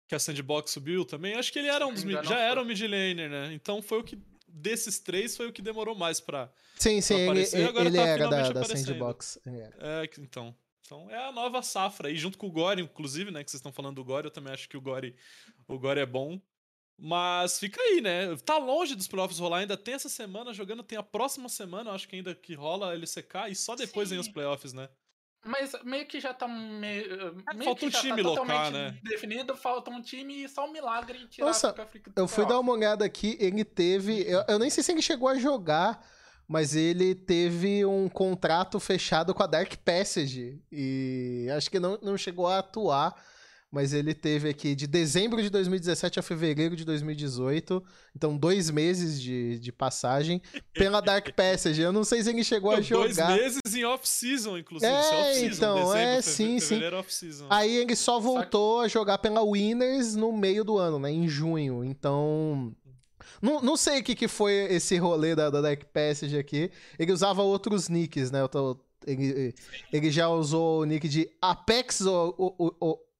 Que a Sandbox subiu também. Acho que ele era um dos já foi. era um mid laner, né? Então foi o que desses três foi o que demorou mais pra. Sim, sim, ele, aparecer, ele, agora ele tá era da, finalmente da aparecendo. Sandbox. Ele. É, que- então. Então é a nova safra aí, junto com o Gore, inclusive, né? Que vocês estão falando do Gore, eu também acho que o Gore, o Gore é bom. Mas fica aí, né? Tá longe dos playoffs rolar, ainda tem essa semana jogando, tem a próxima semana, eu acho que ainda que rola a LCK e só depois vem os Sim. playoffs, né? Mas meio que já tá meio, meio falta que um já time tá local, totalmente né? definido, falta um time e só um milagre tirar Nossa, a África do Eu fui dar uma olhada aqui, ele teve. Eu, eu nem sei se ele chegou a jogar, mas ele teve um contrato fechado com a Dark Passage. E acho que não, não chegou a atuar. Mas ele teve aqui de dezembro de 2017 a fevereiro de 2018. Então, dois meses de, de passagem pela Dark Passage. Eu não sei se ele chegou a Dois jogar. meses em off-season, inclusive. É, Isso off-season, então, dezembro, é, sim, sim. fevereiro é off-season. Aí ele só voltou a jogar pela Winners no meio do ano, né? Em junho. Então. Não, não sei o que, que foi esse rolê da, da Dark Passage aqui. Ele usava outros nicks, né? Eu tô- ele, ele já usou o nick de Apex ou- ou- A-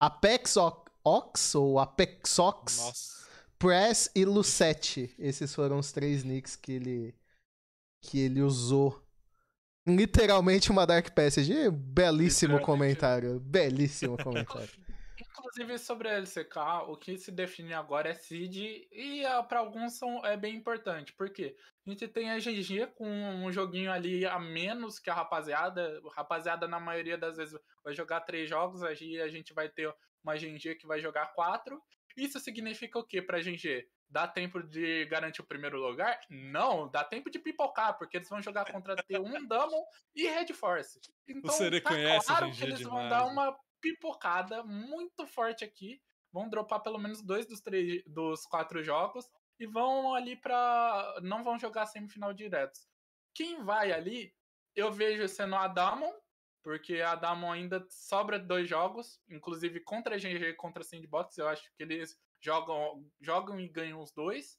Apex Ox ou Apexox, Nossa. Press e Lucette. Esses foram os três nicks que ele que ele usou. Literalmente uma Dark Passage. Belíssimo comentário. Belíssimo comentário. Inclusive, sobre a LCK, o que se define agora é seed e ah, pra alguns são, é bem importante. Por quê? A gente tem a GG com um joguinho ali a menos que a rapaziada. A rapaziada, na maioria das vezes, vai jogar três jogos, a gente, a gente vai ter uma GG que vai jogar quatro. Isso significa o que pra GG? Dá tempo de garantir o primeiro lugar? Não, dá tempo de pipocar, porque eles vão jogar contra T1, Damon e Red Force. Então, tá conhece claro que eles vão demais, dar né? uma pipocada muito forte aqui. Vão dropar pelo menos dois dos, três, dos quatro jogos e vão ali pra. Não vão jogar semifinal diretos. Quem vai ali, eu vejo sendo a Damon, porque a Damon ainda sobra dois jogos, inclusive contra a GG e contra a Sandbox. Eu acho que eles jogam, jogam e ganham os dois.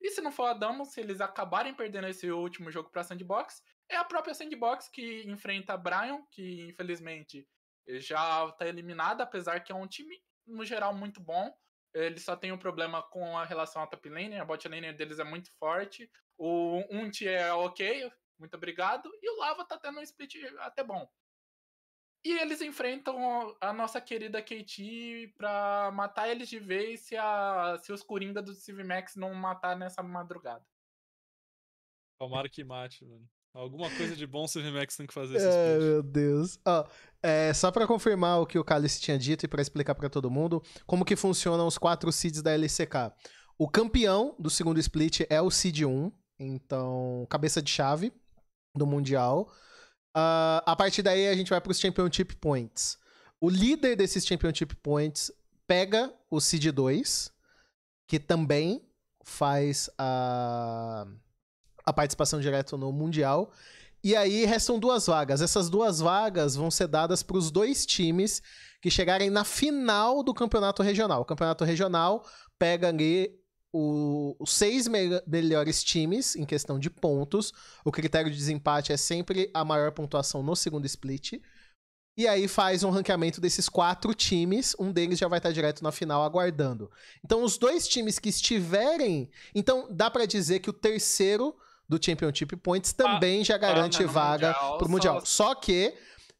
E se não for a Damon, se eles acabarem perdendo esse último jogo pra Sandbox, é a própria Sandbox que enfrenta a Brian, que infelizmente já tá eliminada, apesar que é um time, no geral, muito bom. Ele só tem um problema com a relação à top lane, a bot lane deles é muito forte. O Unt é ok, muito obrigado. E o Lava tá tendo um split até bom. E eles enfrentam a nossa querida KT pra matar eles de vez se, a, se os Coringa do Civimax não matar nessa madrugada. Tomara que mate, mano. Alguma coisa de bom o CVMAX tem que fazer esse Ai, split. meu Deus. Ó, é, só pra confirmar o que o Cálice tinha dito e pra explicar pra todo mundo, como que funcionam os quatro seeds da LCK. O campeão do segundo split é o seed 1, então cabeça de chave do Mundial. Ah, a partir daí a gente vai pros Championship Points. O líder desses Championship Points pega o seed 2, que também faz a, a participação direta no Mundial. E aí restam duas vagas. Essas duas vagas vão ser dadas para os dois times que chegarem na final do campeonato regional. O campeonato regional pega ali o- os seis me- melhores times em questão de pontos. O critério de desempate é sempre a maior pontuação no segundo split. E aí faz um ranqueamento desses quatro times. Um deles já vai estar direto na final aguardando. Então, os dois times que estiverem. Então, dá pra dizer que o terceiro do Championship Points também já garante Ah, no vaga Mundial, pro só- Mundial. Só que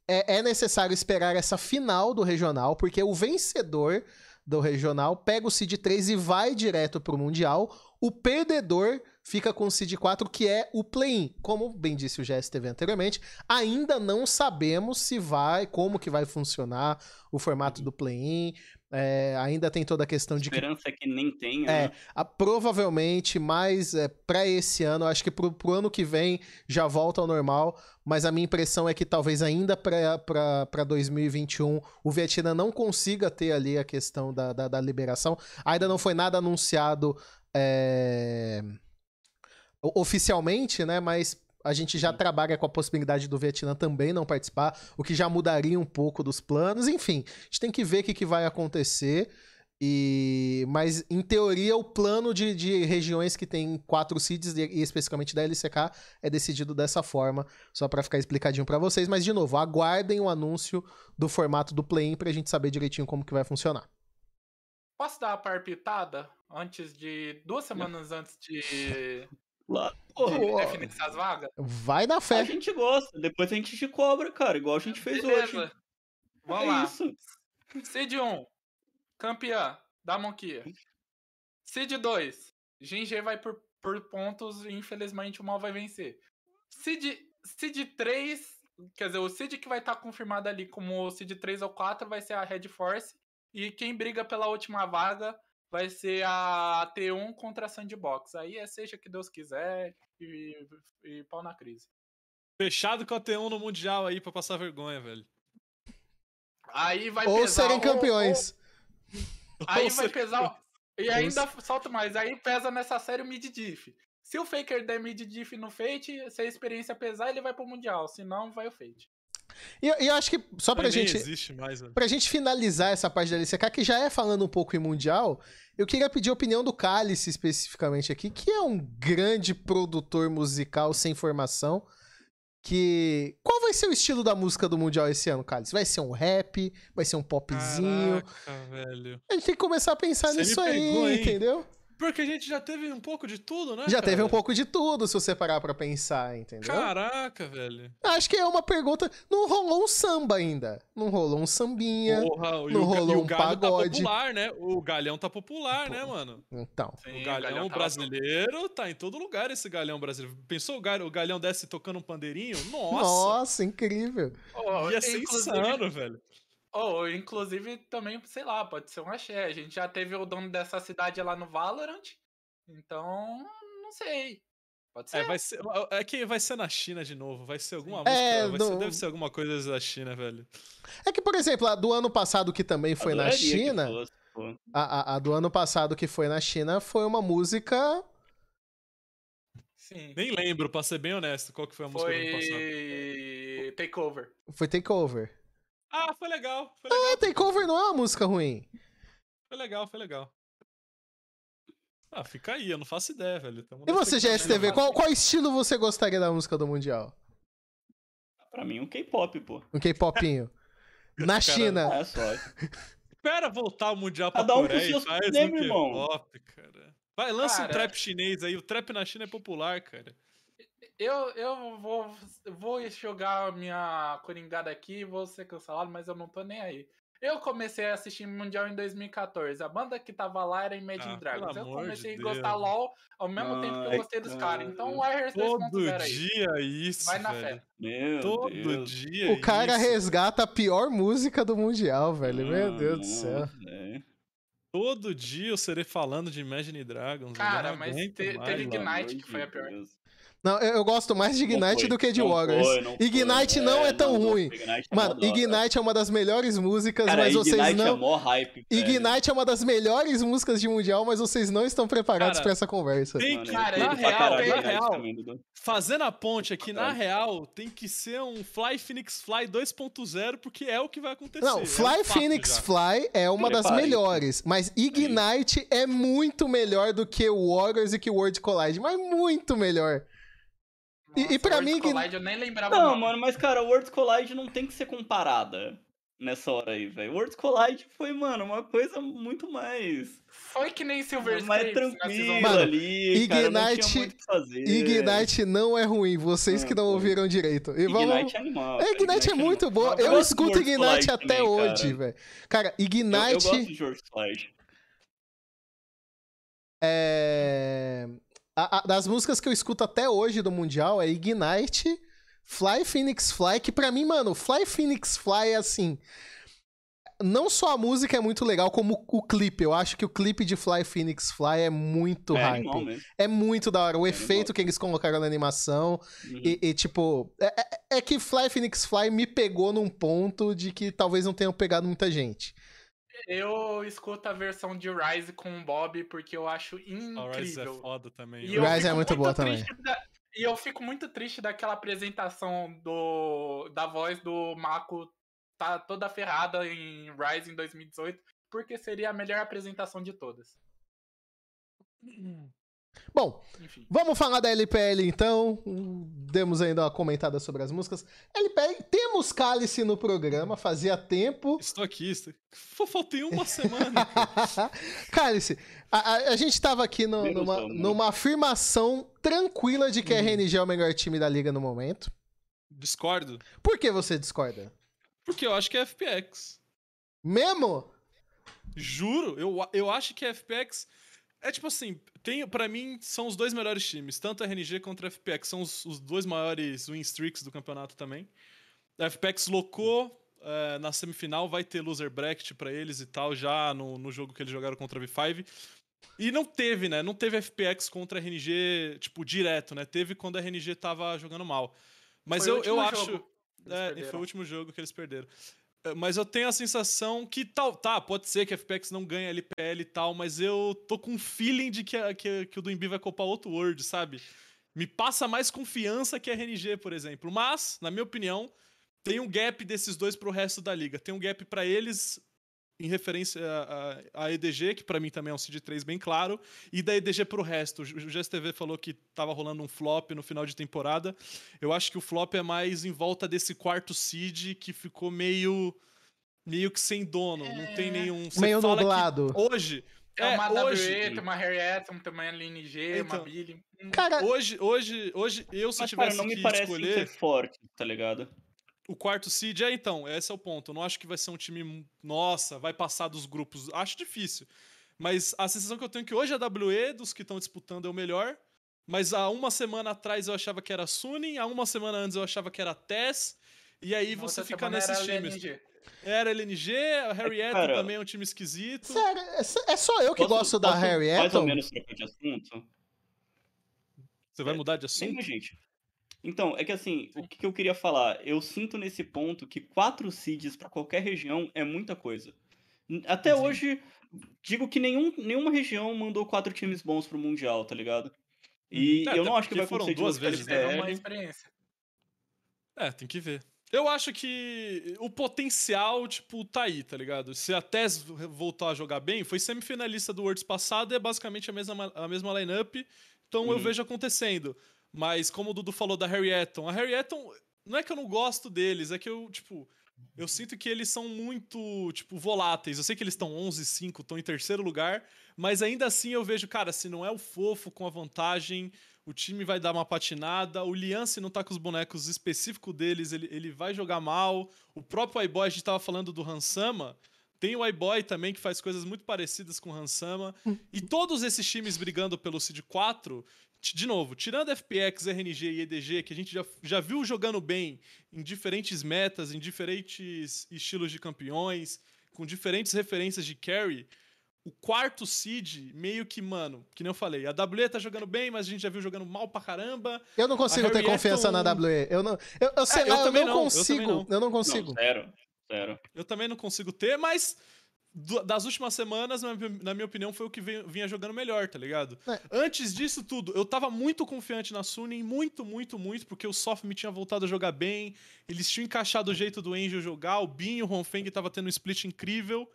é, é necessário esperar essa final do regional, porque o vencedor do regional pega o Seed 3 e vai direto pro Mundial. O perdedor fica com o Seed 4, que é o play-in. Como bem disse o GSTV anteriormente, ainda não sabemos se vai, como que vai funcionar o formato do play-in. É, ainda tem toda a questão de que esperança é que nem tenha. É, né? a- provavelmente mais é, para esse ano, acho que pro, pro ano que vem já volta ao normal, mas a minha impressão é que talvez ainda para 2021 o Vietnã não consiga ter ali a questão da, da, da liberação. Ainda não foi nada anunciado é, oficialmente, né? Mas a gente já trabalha com a possibilidade do Vietnã também não participar, o que já mudaria um pouco dos planos. Enfim, a gente tem que ver o que, que vai acontecer. E, mas, em teoria, o plano de, de regiões que tem quatro seeds, e especificamente da LCK, é decidido dessa forma, só pra ficar explicadinho pra vocês. Mas, de novo, aguardem o anúncio do formato do play-in pra gente saber direitinho como que vai funcionar. Posso dar uma parpitada antes de. duas semanas antes de, Lá, porra, essas vagas? Vai na a fé. gente gosta, depois a gente te cobra, cara, igual a gente fez hoje. Beleza. Vamos é lá. isso. Seed 1, campeã da Monkia. Seed 2, GG vai por, por pontos e infelizmente o mal vai vencer. Seed, Seed 3, quer dizer, o Seed que vai estar confirmado ali como o Seed 3 ou 4 vai ser a Red Force. E quem briga pela última vaga vai ser a T1 contra a Sandbox. Aí é seja que Deus quiser e, e pau na crise. Fechado com a T1 no Mundial aí pra passar vergonha, velho. Aí vai Ou pesar serem campeões. Aí Ou vai pesar. E ainda solta mais. Aí pesa nessa série o mid diff. Se o Faker der mid diff no Fate, se a experiência pesar, ele vai pro Mundial. Se não, vai o Fate. E eu- eu acho que, só pra gente. existe mais, velho. Pra gente finalizar essa parte da LCK, que já é falando um pouco em Mundial, eu queria pedir a opinião do Cálice especificamente aqui, que é um grande produtor musical sem formação. Que. Qual vai ser o estilo da música do Mundial esse ano, Cálice? Vai ser um rap? Vai ser um popzinho? Caraca, velho. A gente tem que começar a pensar Você nisso aí, pegou, hein? entendeu? Porque a gente já teve um pouco de tudo, né? Já teve cara? um pouco de tudo, se você parar pra pensar, entendeu? Caraca, velho. Acho que é uma pergunta. Não rolou um samba ainda. Não rolou um sambinha. Porra, e não o, rolou e o um galho pagode. tá popular, né? O galhão tá popular, né, mano? Então. Sim, o galhão, tava- brasileiro tá em todo lugar, esse galhão brasileiro. Pensou o galhão, o galhão desce tocando um pandeirinho? Nossa! Nossa, incrível. Oh, Ia ser insano, velho. Oh, inclusive também, sei lá, pode ser um axé. A gente já teve o dono dessa cidade lá no Valorant. Então, não sei. Pode ser. É, vai ser, é que vai ser na China de novo. Vai ser alguma É, música. vai ser- deve ser alguma coisa da China, velho. É que, por exemplo, a do ano passado que também foi na China. fosse. A, a- a do ano passado que foi na China foi uma música. Sim. Nem lembro, pra ser bem honesto, qual que foi a música do ano passado. Foi Takeover. Foi Takeover. Ah, foi legal. Foi legal, Ah, Takeover não é uma música ruim. foi legal, foi legal. Ah, fica aí, eu não faço ideia, velho. Tamo E você. GSTV, qual, qual estilo você gostaria da música do Mundial? Pra mim, um K-pop, pô. Um K-popinho. Na Cara, China. É só. Espera voltar o Mundial pra Cada um Coreia e seus faz um. K-pop, cara. Vai, lança um Cara, trap chinês aí. O trap na China é popular, cara. Eu, eu vou, vou jogar a minha coringada aqui, vou ser cancelado, mas eu não tô nem aí. Eu comecei a assistir Mundial em 2014. A banda que tava lá era Imagine Ah, Dragons. Eu comecei de a gostar Deus. LOL ao mesmo tempo que eu Ai, gostei dos cara. caras. Então o Air Todo 2.0 aí. dia isso, Vai na velho. fé. Meu Todo Deus. dia O cara isso. resgata a pior música do Mundial, velho. Meu Deus do céu. É. Todo dia eu serei falando de Imagine Dragons. Cara, mas te- teve Ignite, que foi a de pior. Deus. Não, eu, eu gosto mais de Ignite do que de não Warriors. foi, não foi. Ignite não é tão ruim. Ignite é Mano. Ignite é uma das melhores músicas, Cara, mas vocês Ignite é não. mó hype, velho. Ignite é uma das melhores músicas de Mundial, mas vocês não estão preparados pra essa conversa. Tem que, Cara, na real, caralho na Ignite real, também, fazendo a ponte aqui, na Caralho. real, tem que ser um Fly Phoenix Fly 2.0, porque é o que vai acontecer. Não, é um Fly fato Phoenix já. Fly é uma das Preparem-se. melhores, mas Ignite é muito melhor do que o Warriors e que o World Collide, mas muito melhor. E- e pra World mim, Collide eu nem lembrava Não, mano, mas cara, Worlds Collide não tem que ser comparada nessa hora aí, velho. Worlds Collide foi, mano, uma coisa muito mais. Foi que nem Silver mais tranquila Mano, ali, cara, não Ignite- tinha muito o que fazer. Ignite não é ruim, vocês que não Não, ouviram direito. E vamos... Ignite é animal. É, cara, Ignite é muito animal. boa. Eu Eu escuto Ignite Collide até também, hoje, velho. Cara, Eu, eu Ignite gosto de Worlds Collide. é. A- a- das músicas que eu escuto até hoje do Mundial é Ignite, Fly Phoenix Fly, que pra mim, mano, Fly Phoenix Fly é assim. Não só a música é muito legal, como o clipe. Eu acho que o clipe de Fly Phoenix Fly é muito é hype. animal. É muito da hora. O É efeito animal. que eles colocaram na animação. Uhum. E, e, tipo, é, é- é que Fly Phoenix Fly me pegou num ponto de que talvez não tenham pegado muita gente. Eu escuto a versão de Rise com o Bob porque eu acho A Rise é incrível. foda também. E eu Rise é fico muito boa também. triste da- E eu fico muito triste daquela apresentação do, da voz do Mako tá toda ferrada em Rise em 2018, porque seria a melhor apresentação de todas. Bom, Enfim. vamos falar da LPL então. Demos ainda uma comentada sobre as músicas. LPL, temos Cálice no programa, fazia tempo. Estou aqui. Estou... Faltei uma semana. Cálice, a, a- a gente tava aqui no- numa, uma. numa afirmação tranquila de que a RNG é o melhor time da liga no momento. Discordo. Por que você discorda? Porque eu acho que é FPX. Mesmo? Juro, eu, eu acho que a FPX. É tipo assim, tem, pra mim são os dois melhores times, tanto a RNG contra a FPX, são os, os dois maiores win streaks do campeonato também. A FPX locou eh, na semifinal, vai ter loser bracket pra eles e tal, já no, no jogo que eles jogaram contra a V5. E não teve, né? Não teve FPX contra a RNG, tipo, direto, né? Teve quando a RNG tava jogando mal. Mas Foi eu, eu acho. É, e foi o último jogo que eles perderam. É, Mas eu tenho a sensação que tal, tá, pode ser que a FPX não ganhe a LPL e tal, mas eu tô com um feeling de que, a- que, que o do Embi vai copar outro World, sabe? Me passa mais confiança que a RNG, por exemplo. Mas, na minha opinião, tem um gap desses dois pro resto da liga. Tem um gap pra eles em referência à, EDG, que pra mim também é um seed 3 bem claro, e da EDG pro resto. O GSTV falou que tava rolando um flop no final de temporada. Eu acho que o flop é mais em volta desse quarto seed que ficou meio meio que sem dono, não tem nenhum. Você Meio fala que nublado. hoje, É, É, uma hoje- WE, tem uma Harry Atom, tem uma LNG, uma Então. Billy. Hum, Cara, Hoje, hoje, hoje, eu se Mas, tivesse cara, não me que parece escolher ser forte, tá ligado? O quarto seed, é então, esse é o ponto. Eu não acho que vai ser um time, nossa, vai passar dos grupos. Acho difícil. Mas a sensação que eu tenho é que hoje a WE, dos que estão disputando, é o melhor. Mas há uma semana atrás eu achava que era Suning, há uma semana antes eu achava que era TES. E aí você outra fica nesses era times. LNG. Era LNG, a Harry cara, também é um time esquisito. sério, é- é só eu que Posso- gosto da posso Harry Mais ou menos trocar de assunto. Você vai mudar de Sim, assunto? gente. Então, é que assim, o que que eu queria falar? Eu sinto nesse ponto que quatro seeds pra qualquer região é muita coisa. Até Sim. hoje, digo que nenhum, nenhuma região mandou quatro times bons pro Mundial, tá ligado? E É, eu não acho que vai foram acontecer duas vezes, né? uma LPL. experiência. É, tem que ver. Eu acho que o potencial, tipo, tá aí, tá ligado? Se a TES voltar a jogar bem, foi semifinalista do Worlds passado e é basicamente a mesma, a mesma lineup, então eu Uhum. vejo acontecendo. Mas como o Dudu falou da Harry Eton, a Harry Eton, não é que eu não gosto deles, é que eu, tipo, eu sinto que eles são muito, tipo, voláteis. Eu sei que eles estão 11-5, estão em terceiro lugar, mas ainda assim eu vejo, cara, se não é o fofo com a vantagem, o time vai dar uma patinada. O Lian, se não tá com os bonecos específicos deles, ele, ele vai jogar mal. O próprio iBoy, a gente tava falando do Hansama. Tem o iBoy também, que faz coisas muito parecidas com o Hansama. e todos esses times brigando pelo Seed 4, t- de novo, tirando FPX, RNG e EDG, que a gente já, já viu jogando bem em diferentes metas, em diferentes estilos de campeões, com diferentes referências de carry, o quarto seed, meio que, mano, que nem eu falei, a WE tá jogando bem, mas a gente já viu jogando mal pra caramba. Eu não consigo ter confiança Eton- na WE. Eu não, eu, eu sei É, eu lá, eu, também não não, eu consigo. também Eu não Não, consigo. zero. Zero. Eu também não consigo ter, mas das últimas semanas, na, mi- na minha opinião, foi o que vinha jogando melhor, tá ligado? É. Antes disso tudo, eu tava muito confiante na Suning, muito, muito, muito, porque o Soft me tinha voltado a jogar bem, eles tinham encaixado o jeito do Angel jogar, o Bin e o Ronfeng tava tendo um split incrível.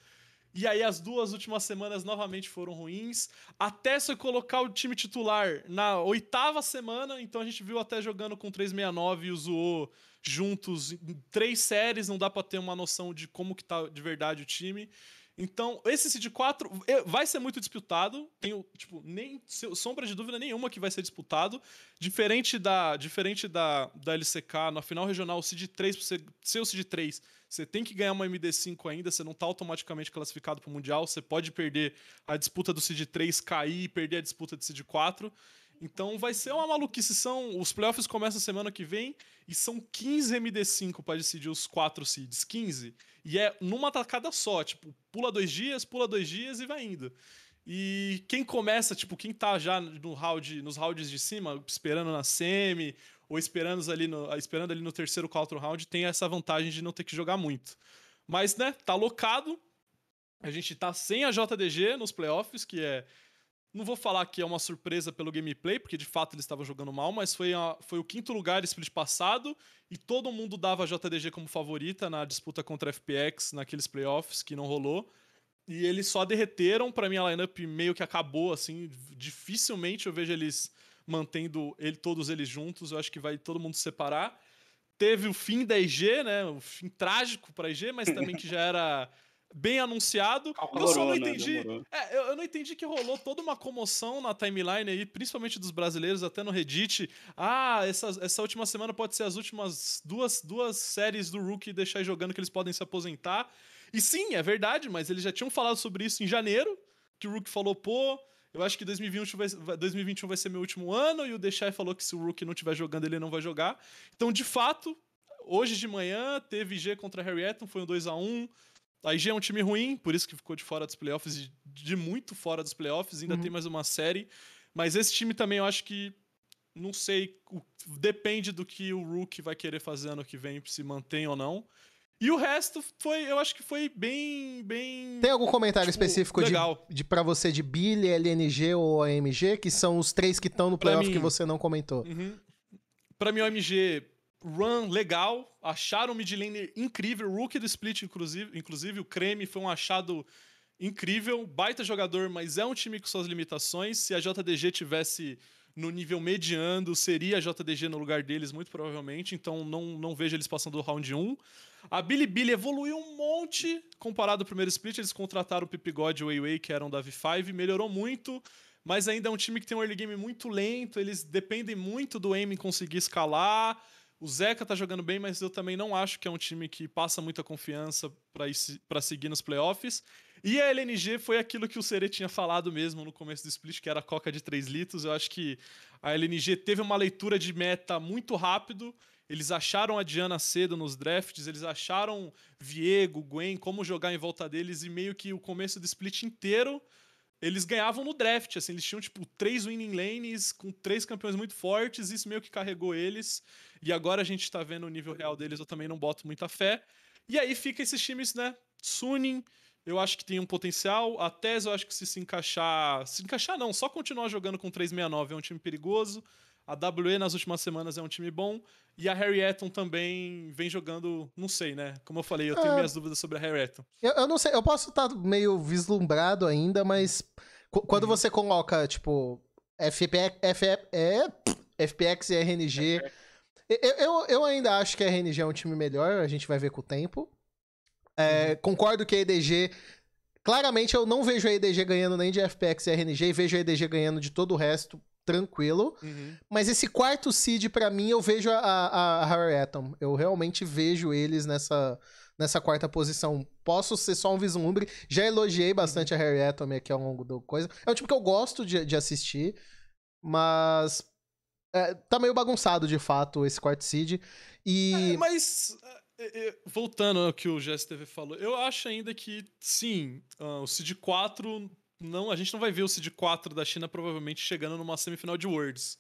E aí as duas últimas semanas novamente foram ruins. Até se eu colocar o time titular na oitava semana, então a gente viu até jogando com 369 e o Zoou juntos em três séries, não dá pra ter uma noção de como que tá de verdade o time. Então, esse Seed 4 eh, vai ser muito disputado. Tenho, tipo, nem sombra de dúvida nenhuma que vai ser disputado. Diferente da, diferente da, da LCK, na final regional, o Seed 3, pra você ser o Seed 3, você tem que ganhar uma MD5 ainda, você não tá automaticamente classificado pro Mundial, você pode perder a disputa do Seed 3, cair e perder a disputa do Seed 4. Então vai ser uma maluquice. São, os playoffs começam semana que vem e são 15 MD5 para decidir os quatro seeds. 15. E é numa tacada só, tipo, pula dois dias, pula dois dias e vai indo. E quem começa, tipo, quem tá já no round, nos rounds de cima, esperando na semi, ou esperando ali no, esperando ali no terceiro, quarto round, tem essa vantagem de não ter que jogar muito. Mas, né, tá locado. A gente tá sem a JDG nos playoffs, que é. Não vou falar que é uma surpresa pelo gameplay, porque de fato eles estavam jogando mal, mas foi, a- foi o quinto lugar split passado e todo mundo dava a JDG como favorita na disputa contra a FPX naqueles playoffs, que não rolou. E eles só derreteram, pra mim a lineup meio que acabou, assim, dificilmente eu vejo eles mantendo ele, todos eles juntos, eu acho que vai todo mundo se separar. Teve o fim da IG, né, o fim trágico pra IG, mas também que já era bem anunciado. Eu só não né? entendi, Demorou. é, eu, eu não entendi que rolou toda uma comoção na timeline aí, principalmente dos brasileiros, até no Reddit. Ah, essa, essa última semana pode ser as últimas duas, duas séries do Rookie deixar jogando que eles podem se aposentar. E sim, é verdade, mas eles já tinham falado sobre isso em janeiro, que o Rookie falou, pô, eu acho que 2021 vai, vai- 2021 vai ser meu último ano, e o Deixai falou que se o Rookie não estiver jogando, ele não vai jogar. Então, de fato, hoje de manhã teve IG contra Harry Eton, foi um 2 a 1 a IG é um time ruim, por isso que ficou de fora dos playoffs, de, de muito fora dos playoffs, ainda Uhum. tem mais uma série. Mas esse time também eu acho que. Não sei. depende do que o Rook vai querer fazer ano que vem, se mantém ou não. E o resto foi. Eu acho que foi bem. bem Tem algum comentário tipo, específico de, legal. de para você de Billy, LNG ou AMG, que são os três que estão no playoff mim- que você não comentou? Uhum. Pra mim, o MG, run legal. Acharam o mid laner incrível. Rookie do split, inclusive. Inclusive, o Creme foi um achado incrível. Baita jogador, mas é um time com suas limitações. Se a JDG tivesse no nível mediano, seria a JDG no lugar deles, muito provavelmente, então não, não vejo eles passando do round 1. A Bilibili evoluiu um monte comparado ao primeiro split, eles contrataram o Pipigod e o Weiwei, que eram da V5, melhorou muito, mas ainda é um time que tem um early game muito lento, eles dependem muito do aim conseguir escalar. O Zeca tá jogando bem, mas eu também não acho que é um time que passa muita confiança para seguir nos playoffs. E a LNG foi aquilo que o Sere tinha falado mesmo no começo do split, que era a coca de 3 litros. Eu acho que a LNG teve uma leitura de meta muito rápido. Eles acharam a Diana cedo nos drafts, eles acharam Viego, Gwen, como jogar em volta deles, e meio que o começo do split inteiro eles ganhavam no draft, assim, eles tinham, tipo, três winning lanes com três campeões muito fortes, isso meio que carregou eles, e agora a gente tá vendo o nível real deles, eu também não boto muita fé. E aí fica esses times, né, Suning, eu acho que tem um potencial, a Tese eu acho que se se encaixar, se encaixar não, só continuar jogando com 369 é um time perigoso, a WE nas últimas semanas é um time bom. E a Harry Eton também vem jogando, não sei, né? Como eu falei, eu tenho é, minhas dúvidas sobre a Harry Eton. Eu, eu, não sei, eu posso estar meio vislumbrado ainda, mas quando uhum. você coloca, tipo, FP, FP, é, FPX e RNG. Eu, eu, eu, ainda acho que a RNG é um time melhor, a gente vai ver com o tempo. É, uhum. Concordo que a EDG. Claramente eu não vejo a EDG ganhando nem de FPX e RNG, e vejo a EDG ganhando de todo o resto tranquilo. Uhum. Mas esse quarto seed, para mim, eu vejo a, a, a Harry Atom. Eu realmente vejo eles nessa, nessa quarta posição. Posso ser só um vislumbre. Já elogiei bastante uhum. a Harry Atom aqui ao longo do coisa. É um time que eu gosto de, de assistir, mas. É, tá meio bagunçado, de fato, esse quarto seed. E... É, mas. É, é, voltando ao que o GSTV falou, eu acho ainda que, sim, uh, o Seed 4 não, a gente não vai ver o Seed 4 da China provavelmente chegando numa semifinal de Worlds.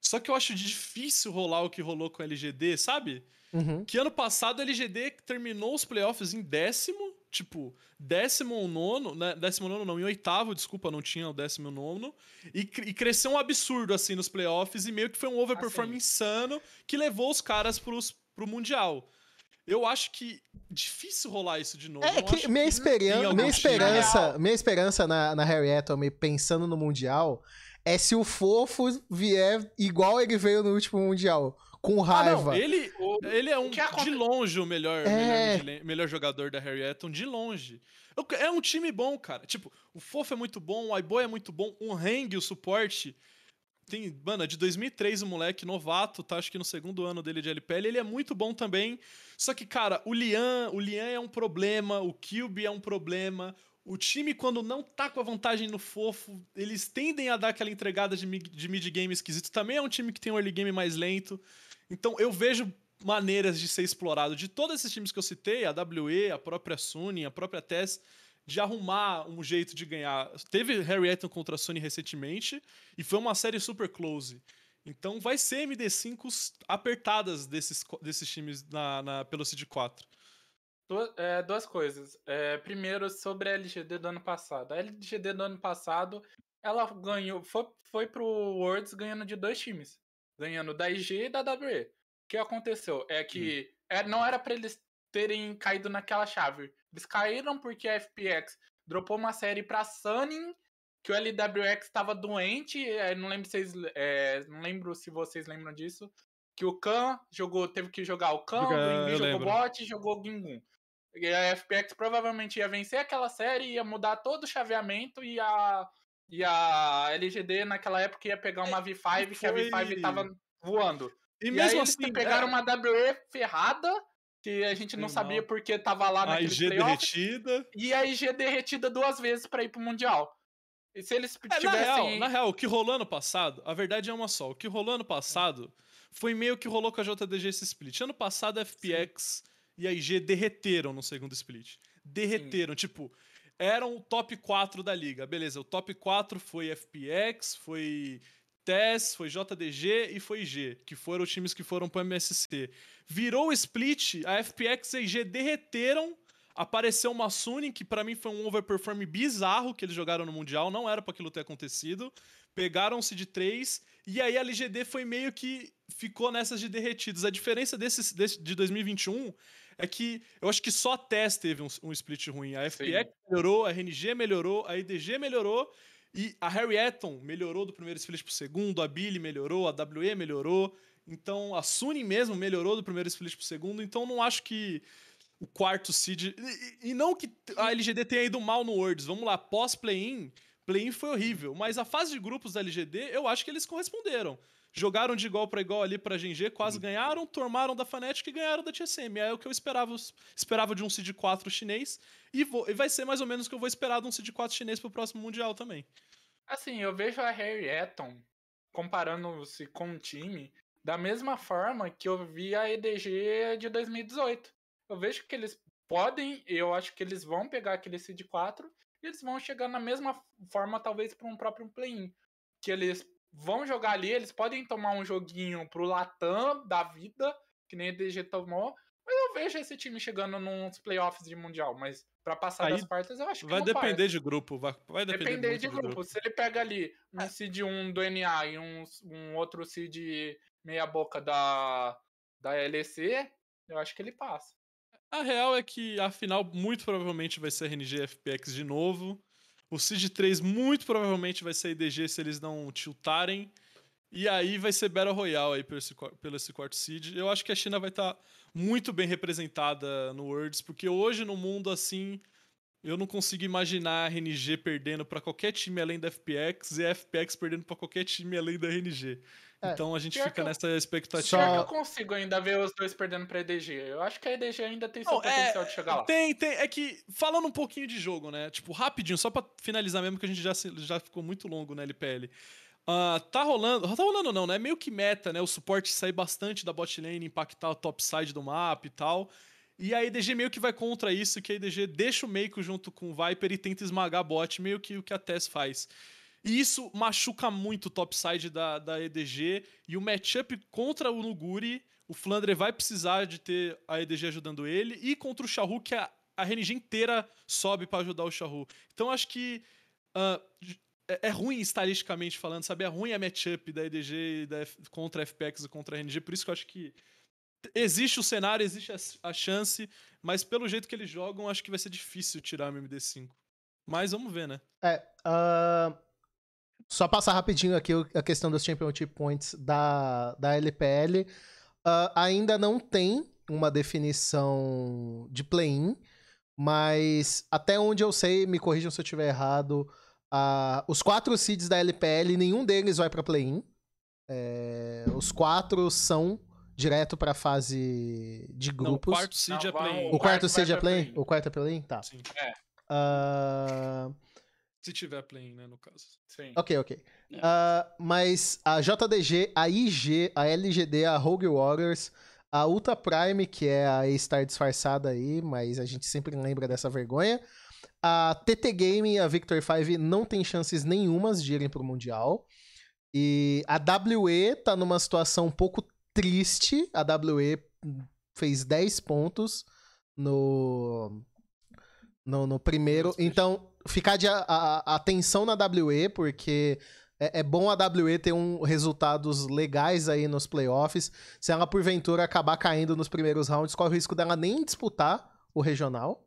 Só que eu acho difícil rolar o que rolou com a LGD, sabe? Uhum. Que ano passado a LGD terminou os playoffs em décimo, tipo, décimo ou nono, né? Décimo nono não, em oitavo, desculpa, não tinha o décimo nono. E, e cresceu um absurdo, assim, nos playoffs e meio que foi um overperform ah, insano que levou os caras pros, pro Mundial. Eu acho que difícil rolar isso de novo. É que minha, que experiência, minha esperança, minha esperança na, na Harry Atom, pensando no Mundial, é se o fofo vier igual ele veio no último Mundial. Com raiva. Ah, não, ele, ele é um de longe o melhor, é... melhor, melhor, jogador da Harry Eton, de longe. É um time bom, cara. Tipo, o Fofo é muito bom, o Aiboy é muito bom, o Hang, o suporte, tem, mano, é de 2003 o moleque, novato, tá acho que no segundo ano dele de LPL, ele é muito bom também. Só que, cara, o Lian, o Lian é um problema, o Kilby é um problema. O time, quando não tá com a vantagem no fofo, eles tendem a dar aquela entregada de, de mid-game esquisito. Também é um time que tem um early game mais lento. Então eu vejo maneiras de ser explorado. De todos esses times que eu citei, a WE, a própria Suni, a própria TES, de arrumar um jeito de ganhar. Teve Harry Eton contra a Sony recentemente e foi uma série super close. Então vai ser MD5 apertadas desses, desses times na, na, pelo Cid 4. Duas, é, duas coisas. É, primeiro, sobre a LGD do ano passado. A LGD do ano passado, ela ganhou, foi, foi pro Worlds ganhando de dois times. Ganhando da IG e da WE. O que aconteceu? É que hum. é, não era para eles terem caído naquela chave. Eles caíram porque a FPX dropou uma série pra Sunning, que o LWX estava doente. É, não lembro se vocês, é, não lembro se vocês lembram disso. Que o Khan jogou, teve que jogar o Khan, Joga, o Invi jogou bot e jogou o Gingun. E a FPX provavelmente ia vencer aquela série, ia mudar todo o chaveamento e a, e a LGD naquela época ia pegar uma V5, foi... que a V5 tava voando. E, e mesmo assim, eles pegaram é... uma WE ferrada que a gente não sabia porque tava lá naquele A IG derretida. E a IG derretida duas vezes para ir pro Mundial. E se eles é, tivessem... Na real, na real, o que rolou ano passado, a verdade é uma só. O que rolou ano passado foi meio que rolou com a JDG esse split. Ano passado a FPX Sim. e a IG derreteram no segundo split. Derreteram, Sim. tipo... Eram o top 4 da liga. Beleza, o top 4 foi FPX, foi TES, foi JDG e foi IG, que foram os times que foram pro MSC. Virou o split, a FPX e a IG derreteram, apareceu uma Suning, que para mim foi um overperform bizarro que eles jogaram no Mundial, não era para aquilo ter acontecido. Pegaram-se de três, e aí a LGD foi meio que ficou nessas de derretidos. A diferença desses, desse, de 2021 é que eu acho que só a TES teve um, um split ruim. A FPX Sim. melhorou, a RNG melhorou, a IDG melhorou, E a Harry Eton melhorou do primeiro split pro segundo, a Billy melhorou, a WE melhorou. Então a Suni mesmo melhorou do primeiro split pro segundo. Então não acho que o quarto seed. E, e não que a LGD tenha ido mal no Worlds. Vamos lá, pós-play-in, play-in foi horrível. Mas a fase de grupos da LGD, eu acho que eles corresponderam. Jogaram de igual para igual ali pra GG, quase ganharam, tomaram da Fnatic e ganharam da TSM. É o que eu esperava, esperava de um seed 4 chinês. E, vou, e vai ser mais ou menos o que eu vou esperar de um seed 4 chinês pro próximo Mundial também. Assim, eu vejo a Harry Eton comparando-se com o time da mesma forma que eu vi a EDG de 2018. Eu vejo que eles podem, eu acho que eles vão pegar aquele seed 4 e eles vão chegar na mesma forma, talvez, para um próprio play-in. Que eles vão jogar ali, eles podem tomar um joguinho pro Latam da vida, que nem a EDG tomou, mas eu vejo esse time chegando nos playoffs de Mundial, mas para passar Aí das quartas eu acho que vai depender passa. de grupo, vai, vai depender, depender de, grupo. grupo. Se ele pega ali um é. seed 1 do NA e um, um outro seed meia boca da da LEC, eu acho que ele passa. A real é que a final muito provavelmente vai ser RNG FPX de novo. O Seed 3 muito provavelmente vai ser IDG se eles não tiltarem. E aí vai ser Battle Royale aí pelo esse, pelo esse quarto seed. Eu acho que a China vai estar tá muito bem representada no Worlds, porque hoje no mundo assim, eu não consigo imaginar a RNG perdendo para qualquer time além da FPX e a FPX perdendo para qualquer time além da RNG. É, então a gente fica nessa expectativa. Só que eu consigo ainda ver os dois perdendo pra EDG. Eu acho que a EDG ainda tem seu não, potencial é, de chegar lá. Tem, tem. É que, falando um pouquinho de jogo, né? Tipo, rapidinho, só pra finalizar mesmo, que a gente já, já ficou muito longo na LPL. Uh, tá rolando. Tá rolando não, né? Meio que meta, né? O suporte sair bastante da bot lane, impactar o topside do mapa e tal. E a EDG meio que vai contra isso, que a EDG deixa o Meiko junto com o Viper e tenta esmagar a bot, meio que o que a Tess faz. E isso machuca muito o topside da, da EDG. E o matchup contra o Nuguri, o Flandre vai precisar de ter a EDG ajudando ele. E contra o Shahu, que a, a RNG inteira sobe para ajudar o Shahu. Então acho que. Uh, é, ruim estatisticamente falando, sabe? É ruim a matchup da EDG da F, contra a FPX e contra a RNG. Por isso que eu acho que existe o cenário, existe a, a, chance, mas pelo jeito que eles jogam, acho que vai ser difícil tirar o MD5. Mas vamos ver, né? É, uh, só passar rapidinho aqui a questão dos Championship Points da, da LPL. Uh, ah, ainda não tem uma definição de play-in, mas até onde eu sei, me corrijam se eu estiver errado, uh, os quatro seeds da LPL, nenhum deles vai para play-in. É, os quatro são direto para a fase de grupos. Não, o quarto seed é play-in. O, quarto seed é play-in? O quarto é play-in? Tá. Sim. É. Uh, se tiver play né, no caso. Sim. Ok, ok. É. Uh, mas a JDG, a IG, a LGD, a Rogue Warriors, a Ultra Prime, que é a A-Star disfarçada aí, mas a gente sempre lembra dessa vergonha. A TT Game e a Victor 5 não tem chances nenhumas de irem pro Mundial. E a WE tá numa situação um pouco triste. A WE fez 10 pontos no, no, no primeiro. Então, ficar de a, a, atenção na WE, porque é, é, bom a WE ter um, resultados legais aí nos playoffs. Se ela, porventura, acabar caindo nos primeiros rounds, corre o risco dela nem disputar o regional.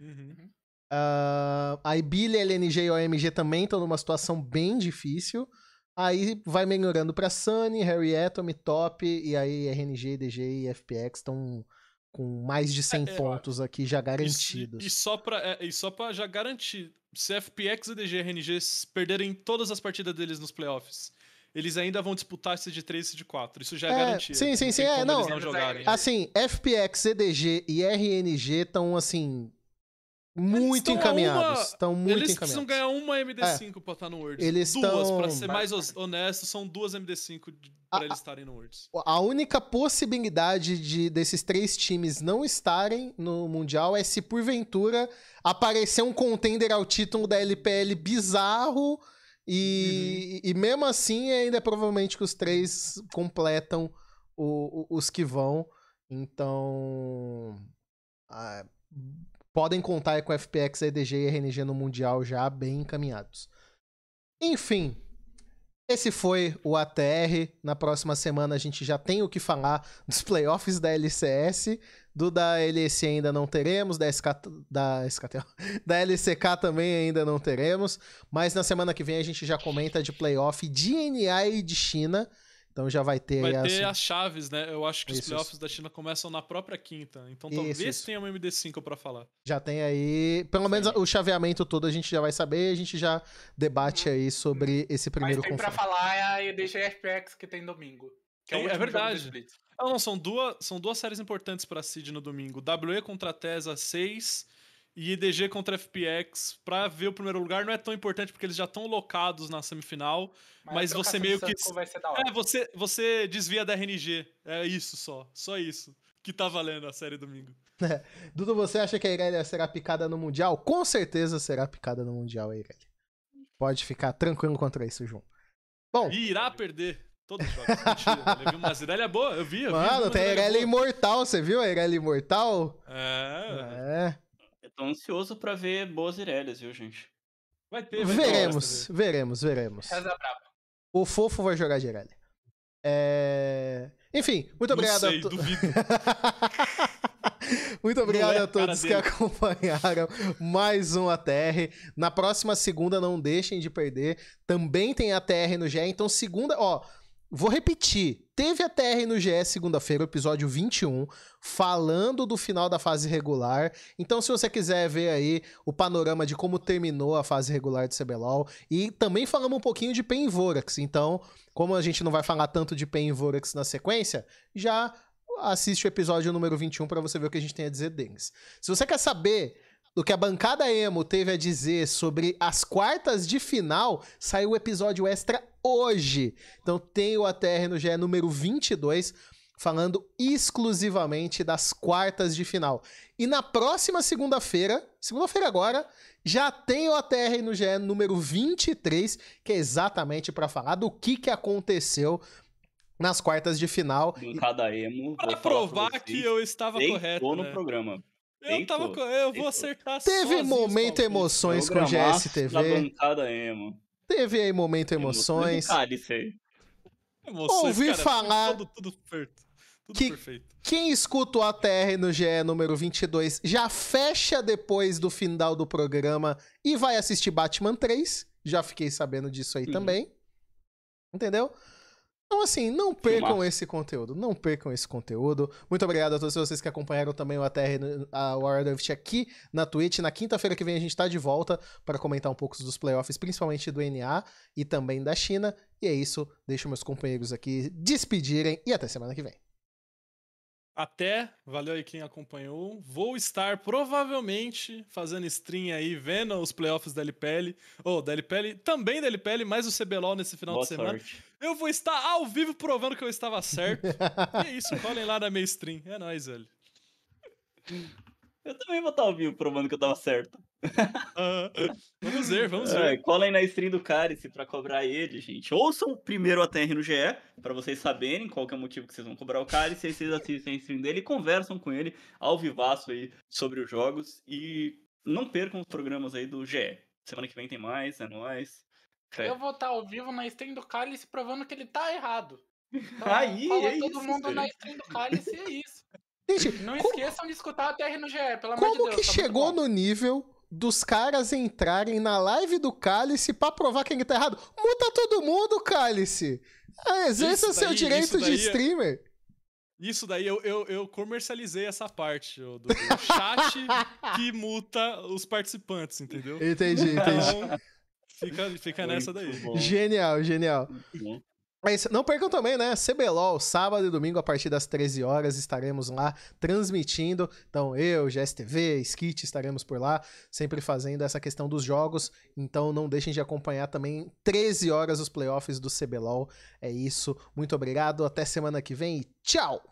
Uhum. Uh, a LNG e OMG também estão numa situação bem difícil. Aí vai melhorando pra Sunny, Harry Atom, Top, e aí RNG, DG e FPX estão com mais de 100 é, é, pontos aqui já garantidos. E, e só para é, e só para já garantir, se FPX e DGRNG perderem todas as partidas deles nos playoffs, eles ainda vão disputar esse de 3 e de 4. Isso já é, é garantido. Sim, sim, sim, é, não. não assim, FPX, EDG e RNG estão assim muito encaminhados. Estão muito eles encaminhados. precisam ganhar uma MD5 é. pra estar no Worlds. Eles duas, tão... pra ser mais honesto, são duas MD5 para eles estarem no Worlds. A única possibilidade de desses três times não estarem no Mundial é se porventura aparecer um contender ao título da LPL bizarro e, uhum. e mesmo assim ainda é provavelmente que os três completam o, o, os que vão. Então. Ah, podem contar com FPX, EDG e RNG no Mundial já bem encaminhados. Enfim, Esse foi o ATR. Na próxima semana a gente já tem o que falar dos playoffs da LCS. Do da LEC ainda não teremos, da, SK, da, SKT, da LCK também ainda não teremos. Mas na semana que vem a gente já comenta de playoff de NA e de China. Então já vai ter. Vai as... ter as chaves, né? Eu acho que Isso, os playoffs isso. da China começam na própria quinta. Então talvez isso. tenha um MD5 pra falar. Já tem aí. Pelo menos Sim. o chaveamento todo a gente já vai saber e a gente já debate aí sobre esse Mas primeiro tem pra confronto. falar é a EDG FPX que tem domingo. Que é, o É- é verdade. Split. Ah, não, são duas, são duas séries importantes pra Seed no domingo. WE contra a TESA 6 e IDG contra FPX. Pra ver o primeiro lugar não é tão importante porque eles já estão locados na semifinal. Mas a você trocação meio que- Samco Vai ser da hora. É, você, você desvia da RNG. É isso só. Só isso. Que tá valendo a série domingo. Dudu, você acha que a Irelia será picada no Mundial? Com certeza será picada no Mundial, a Irelia. Pode ficar tranquilo contra isso, João. Bom, E irá perder todos os jogos. Mentira, vi uma Irelia boa, eu vi. Eu mano, vi tem a Irelia. Imortal, você viu a Irelia Imortal? É. É. Tô ansioso pra ver boas Irélias, viu, gente? Vai ter, vai ter. Veremos, veremos, veremos. O fofo vai jogar de Irelia. É... Enfim, muito Não obrigado sei, a to- duvido. Muito obrigado é a todos que dele. acompanharam mais um ATR. Na próxima segunda, não deixem de perder. Também tem ATR no GE. Então, segunda, ó, vou repetir. Teve ATR no GE segunda-feira, episódio 21, falando do final da fase regular. Então, se você quiser ver aí o panorama de como terminou a fase regular do CBLOL. E também falamos um pouquinho de Pen Vorax. Então, como a gente não vai falar tanto de Pen Vorax na sequência, já assiste o episódio número 21 para você ver o que a gente tem a dizer deles. Se você quer saber do que a bancada emo teve a dizer sobre as quartas de final, saiu o episódio extra hoje. Então tem o ATR no GE número 22 falando exclusivamente das quartas de final. E na próxima segunda-feira, segunda-feira agora, já tem o ATR no GE número 23, que é exatamente para falar do que, que aconteceu nas quartas de final. Bancada emo. Falar provar pra que eu estava deitou correto. no né? programa. Eu tava Deitou, co- Eu vou acertar Teve momento emoções com o GSTV. Da bancada emo. Teve aí momento emoções. Aí. Emoções, Ouvi cara, falar Tudo, tudo perfeito. Tudo que- perfeito. Quem escuta o ATR no GE número 22 já fecha depois do final do programa e vai assistir Batman 3. Já fiquei sabendo disso aí Uhum. também. Entendeu? Então, assim, não percam Filmaço. esse conteúdo. Não percam esse conteúdo. Muito obrigado a todos vocês que acompanharam também o ATR, a Warrior Rift aqui na Twitch. Na quinta-feira que vem a gente tá de volta para comentar um pouco dos playoffs, principalmente do NA e também da China. E é isso. Deixo meus companheiros aqui despedirem e até semana que vem. Até, valeu aí quem acompanhou. Vou estar provavelmente fazendo stream aí, vendo os playoffs da LPL. Ou da LPL, também da LPL, mais o CBLOL nesse final Boa de semana. sorte. Eu vou estar ao vivo provando que eu estava certo. e é isso, colhem lá na minha stream. É nóis, velho. Eu também vou estar ao vivo provando que eu tava certo. Vamos ver, vamos É, ver. colhem na stream do Cálice pra cobrar ele, gente. Ouçam o primeiro ATR no GE, pra vocês saberem qual que é o motivo que vocês vão cobrar o Cálice. Aí vocês assistem a stream dele e conversam com ele ao vivaço aí sobre os jogos. E não percam os programas aí do GE. Semana que vem tem mais, é nóis. Fé. Eu vou estar ao vivo na stream do Cálice provando que ele tá errado. Então, Aí, fala é todo isso, mundo velho. na stream do Cálice e é isso. Gente, Não co- esqueçam de escutar a TR no GE, pelo amor de como Deus. que tá chegou no nível dos caras entrarem na live do Cálice pra provar que ele tá errado? Muta todo mundo, Cálice! Ah, exerça Isso seu daí- direito de daí é- streamer. Isso daí eu, eu, eu comercializei essa parte, do, do chat que muta os participantes, entendeu? Entendi, entendi. Então, fica, fica nessa daí. Bom, Genial, genial. muito bom. Isso. Não percam também, né? CBLOL, sábado e domingo, a partir das 13 horas, estaremos lá transmitindo. Então, eu, GSTV, Skit, estaremos por lá, sempre fazendo essa questão dos jogos. Então, não deixem de acompanhar também 13 horas os playoffs do CBLOL. É isso. Muito obrigado. Até semana que vem e tchau!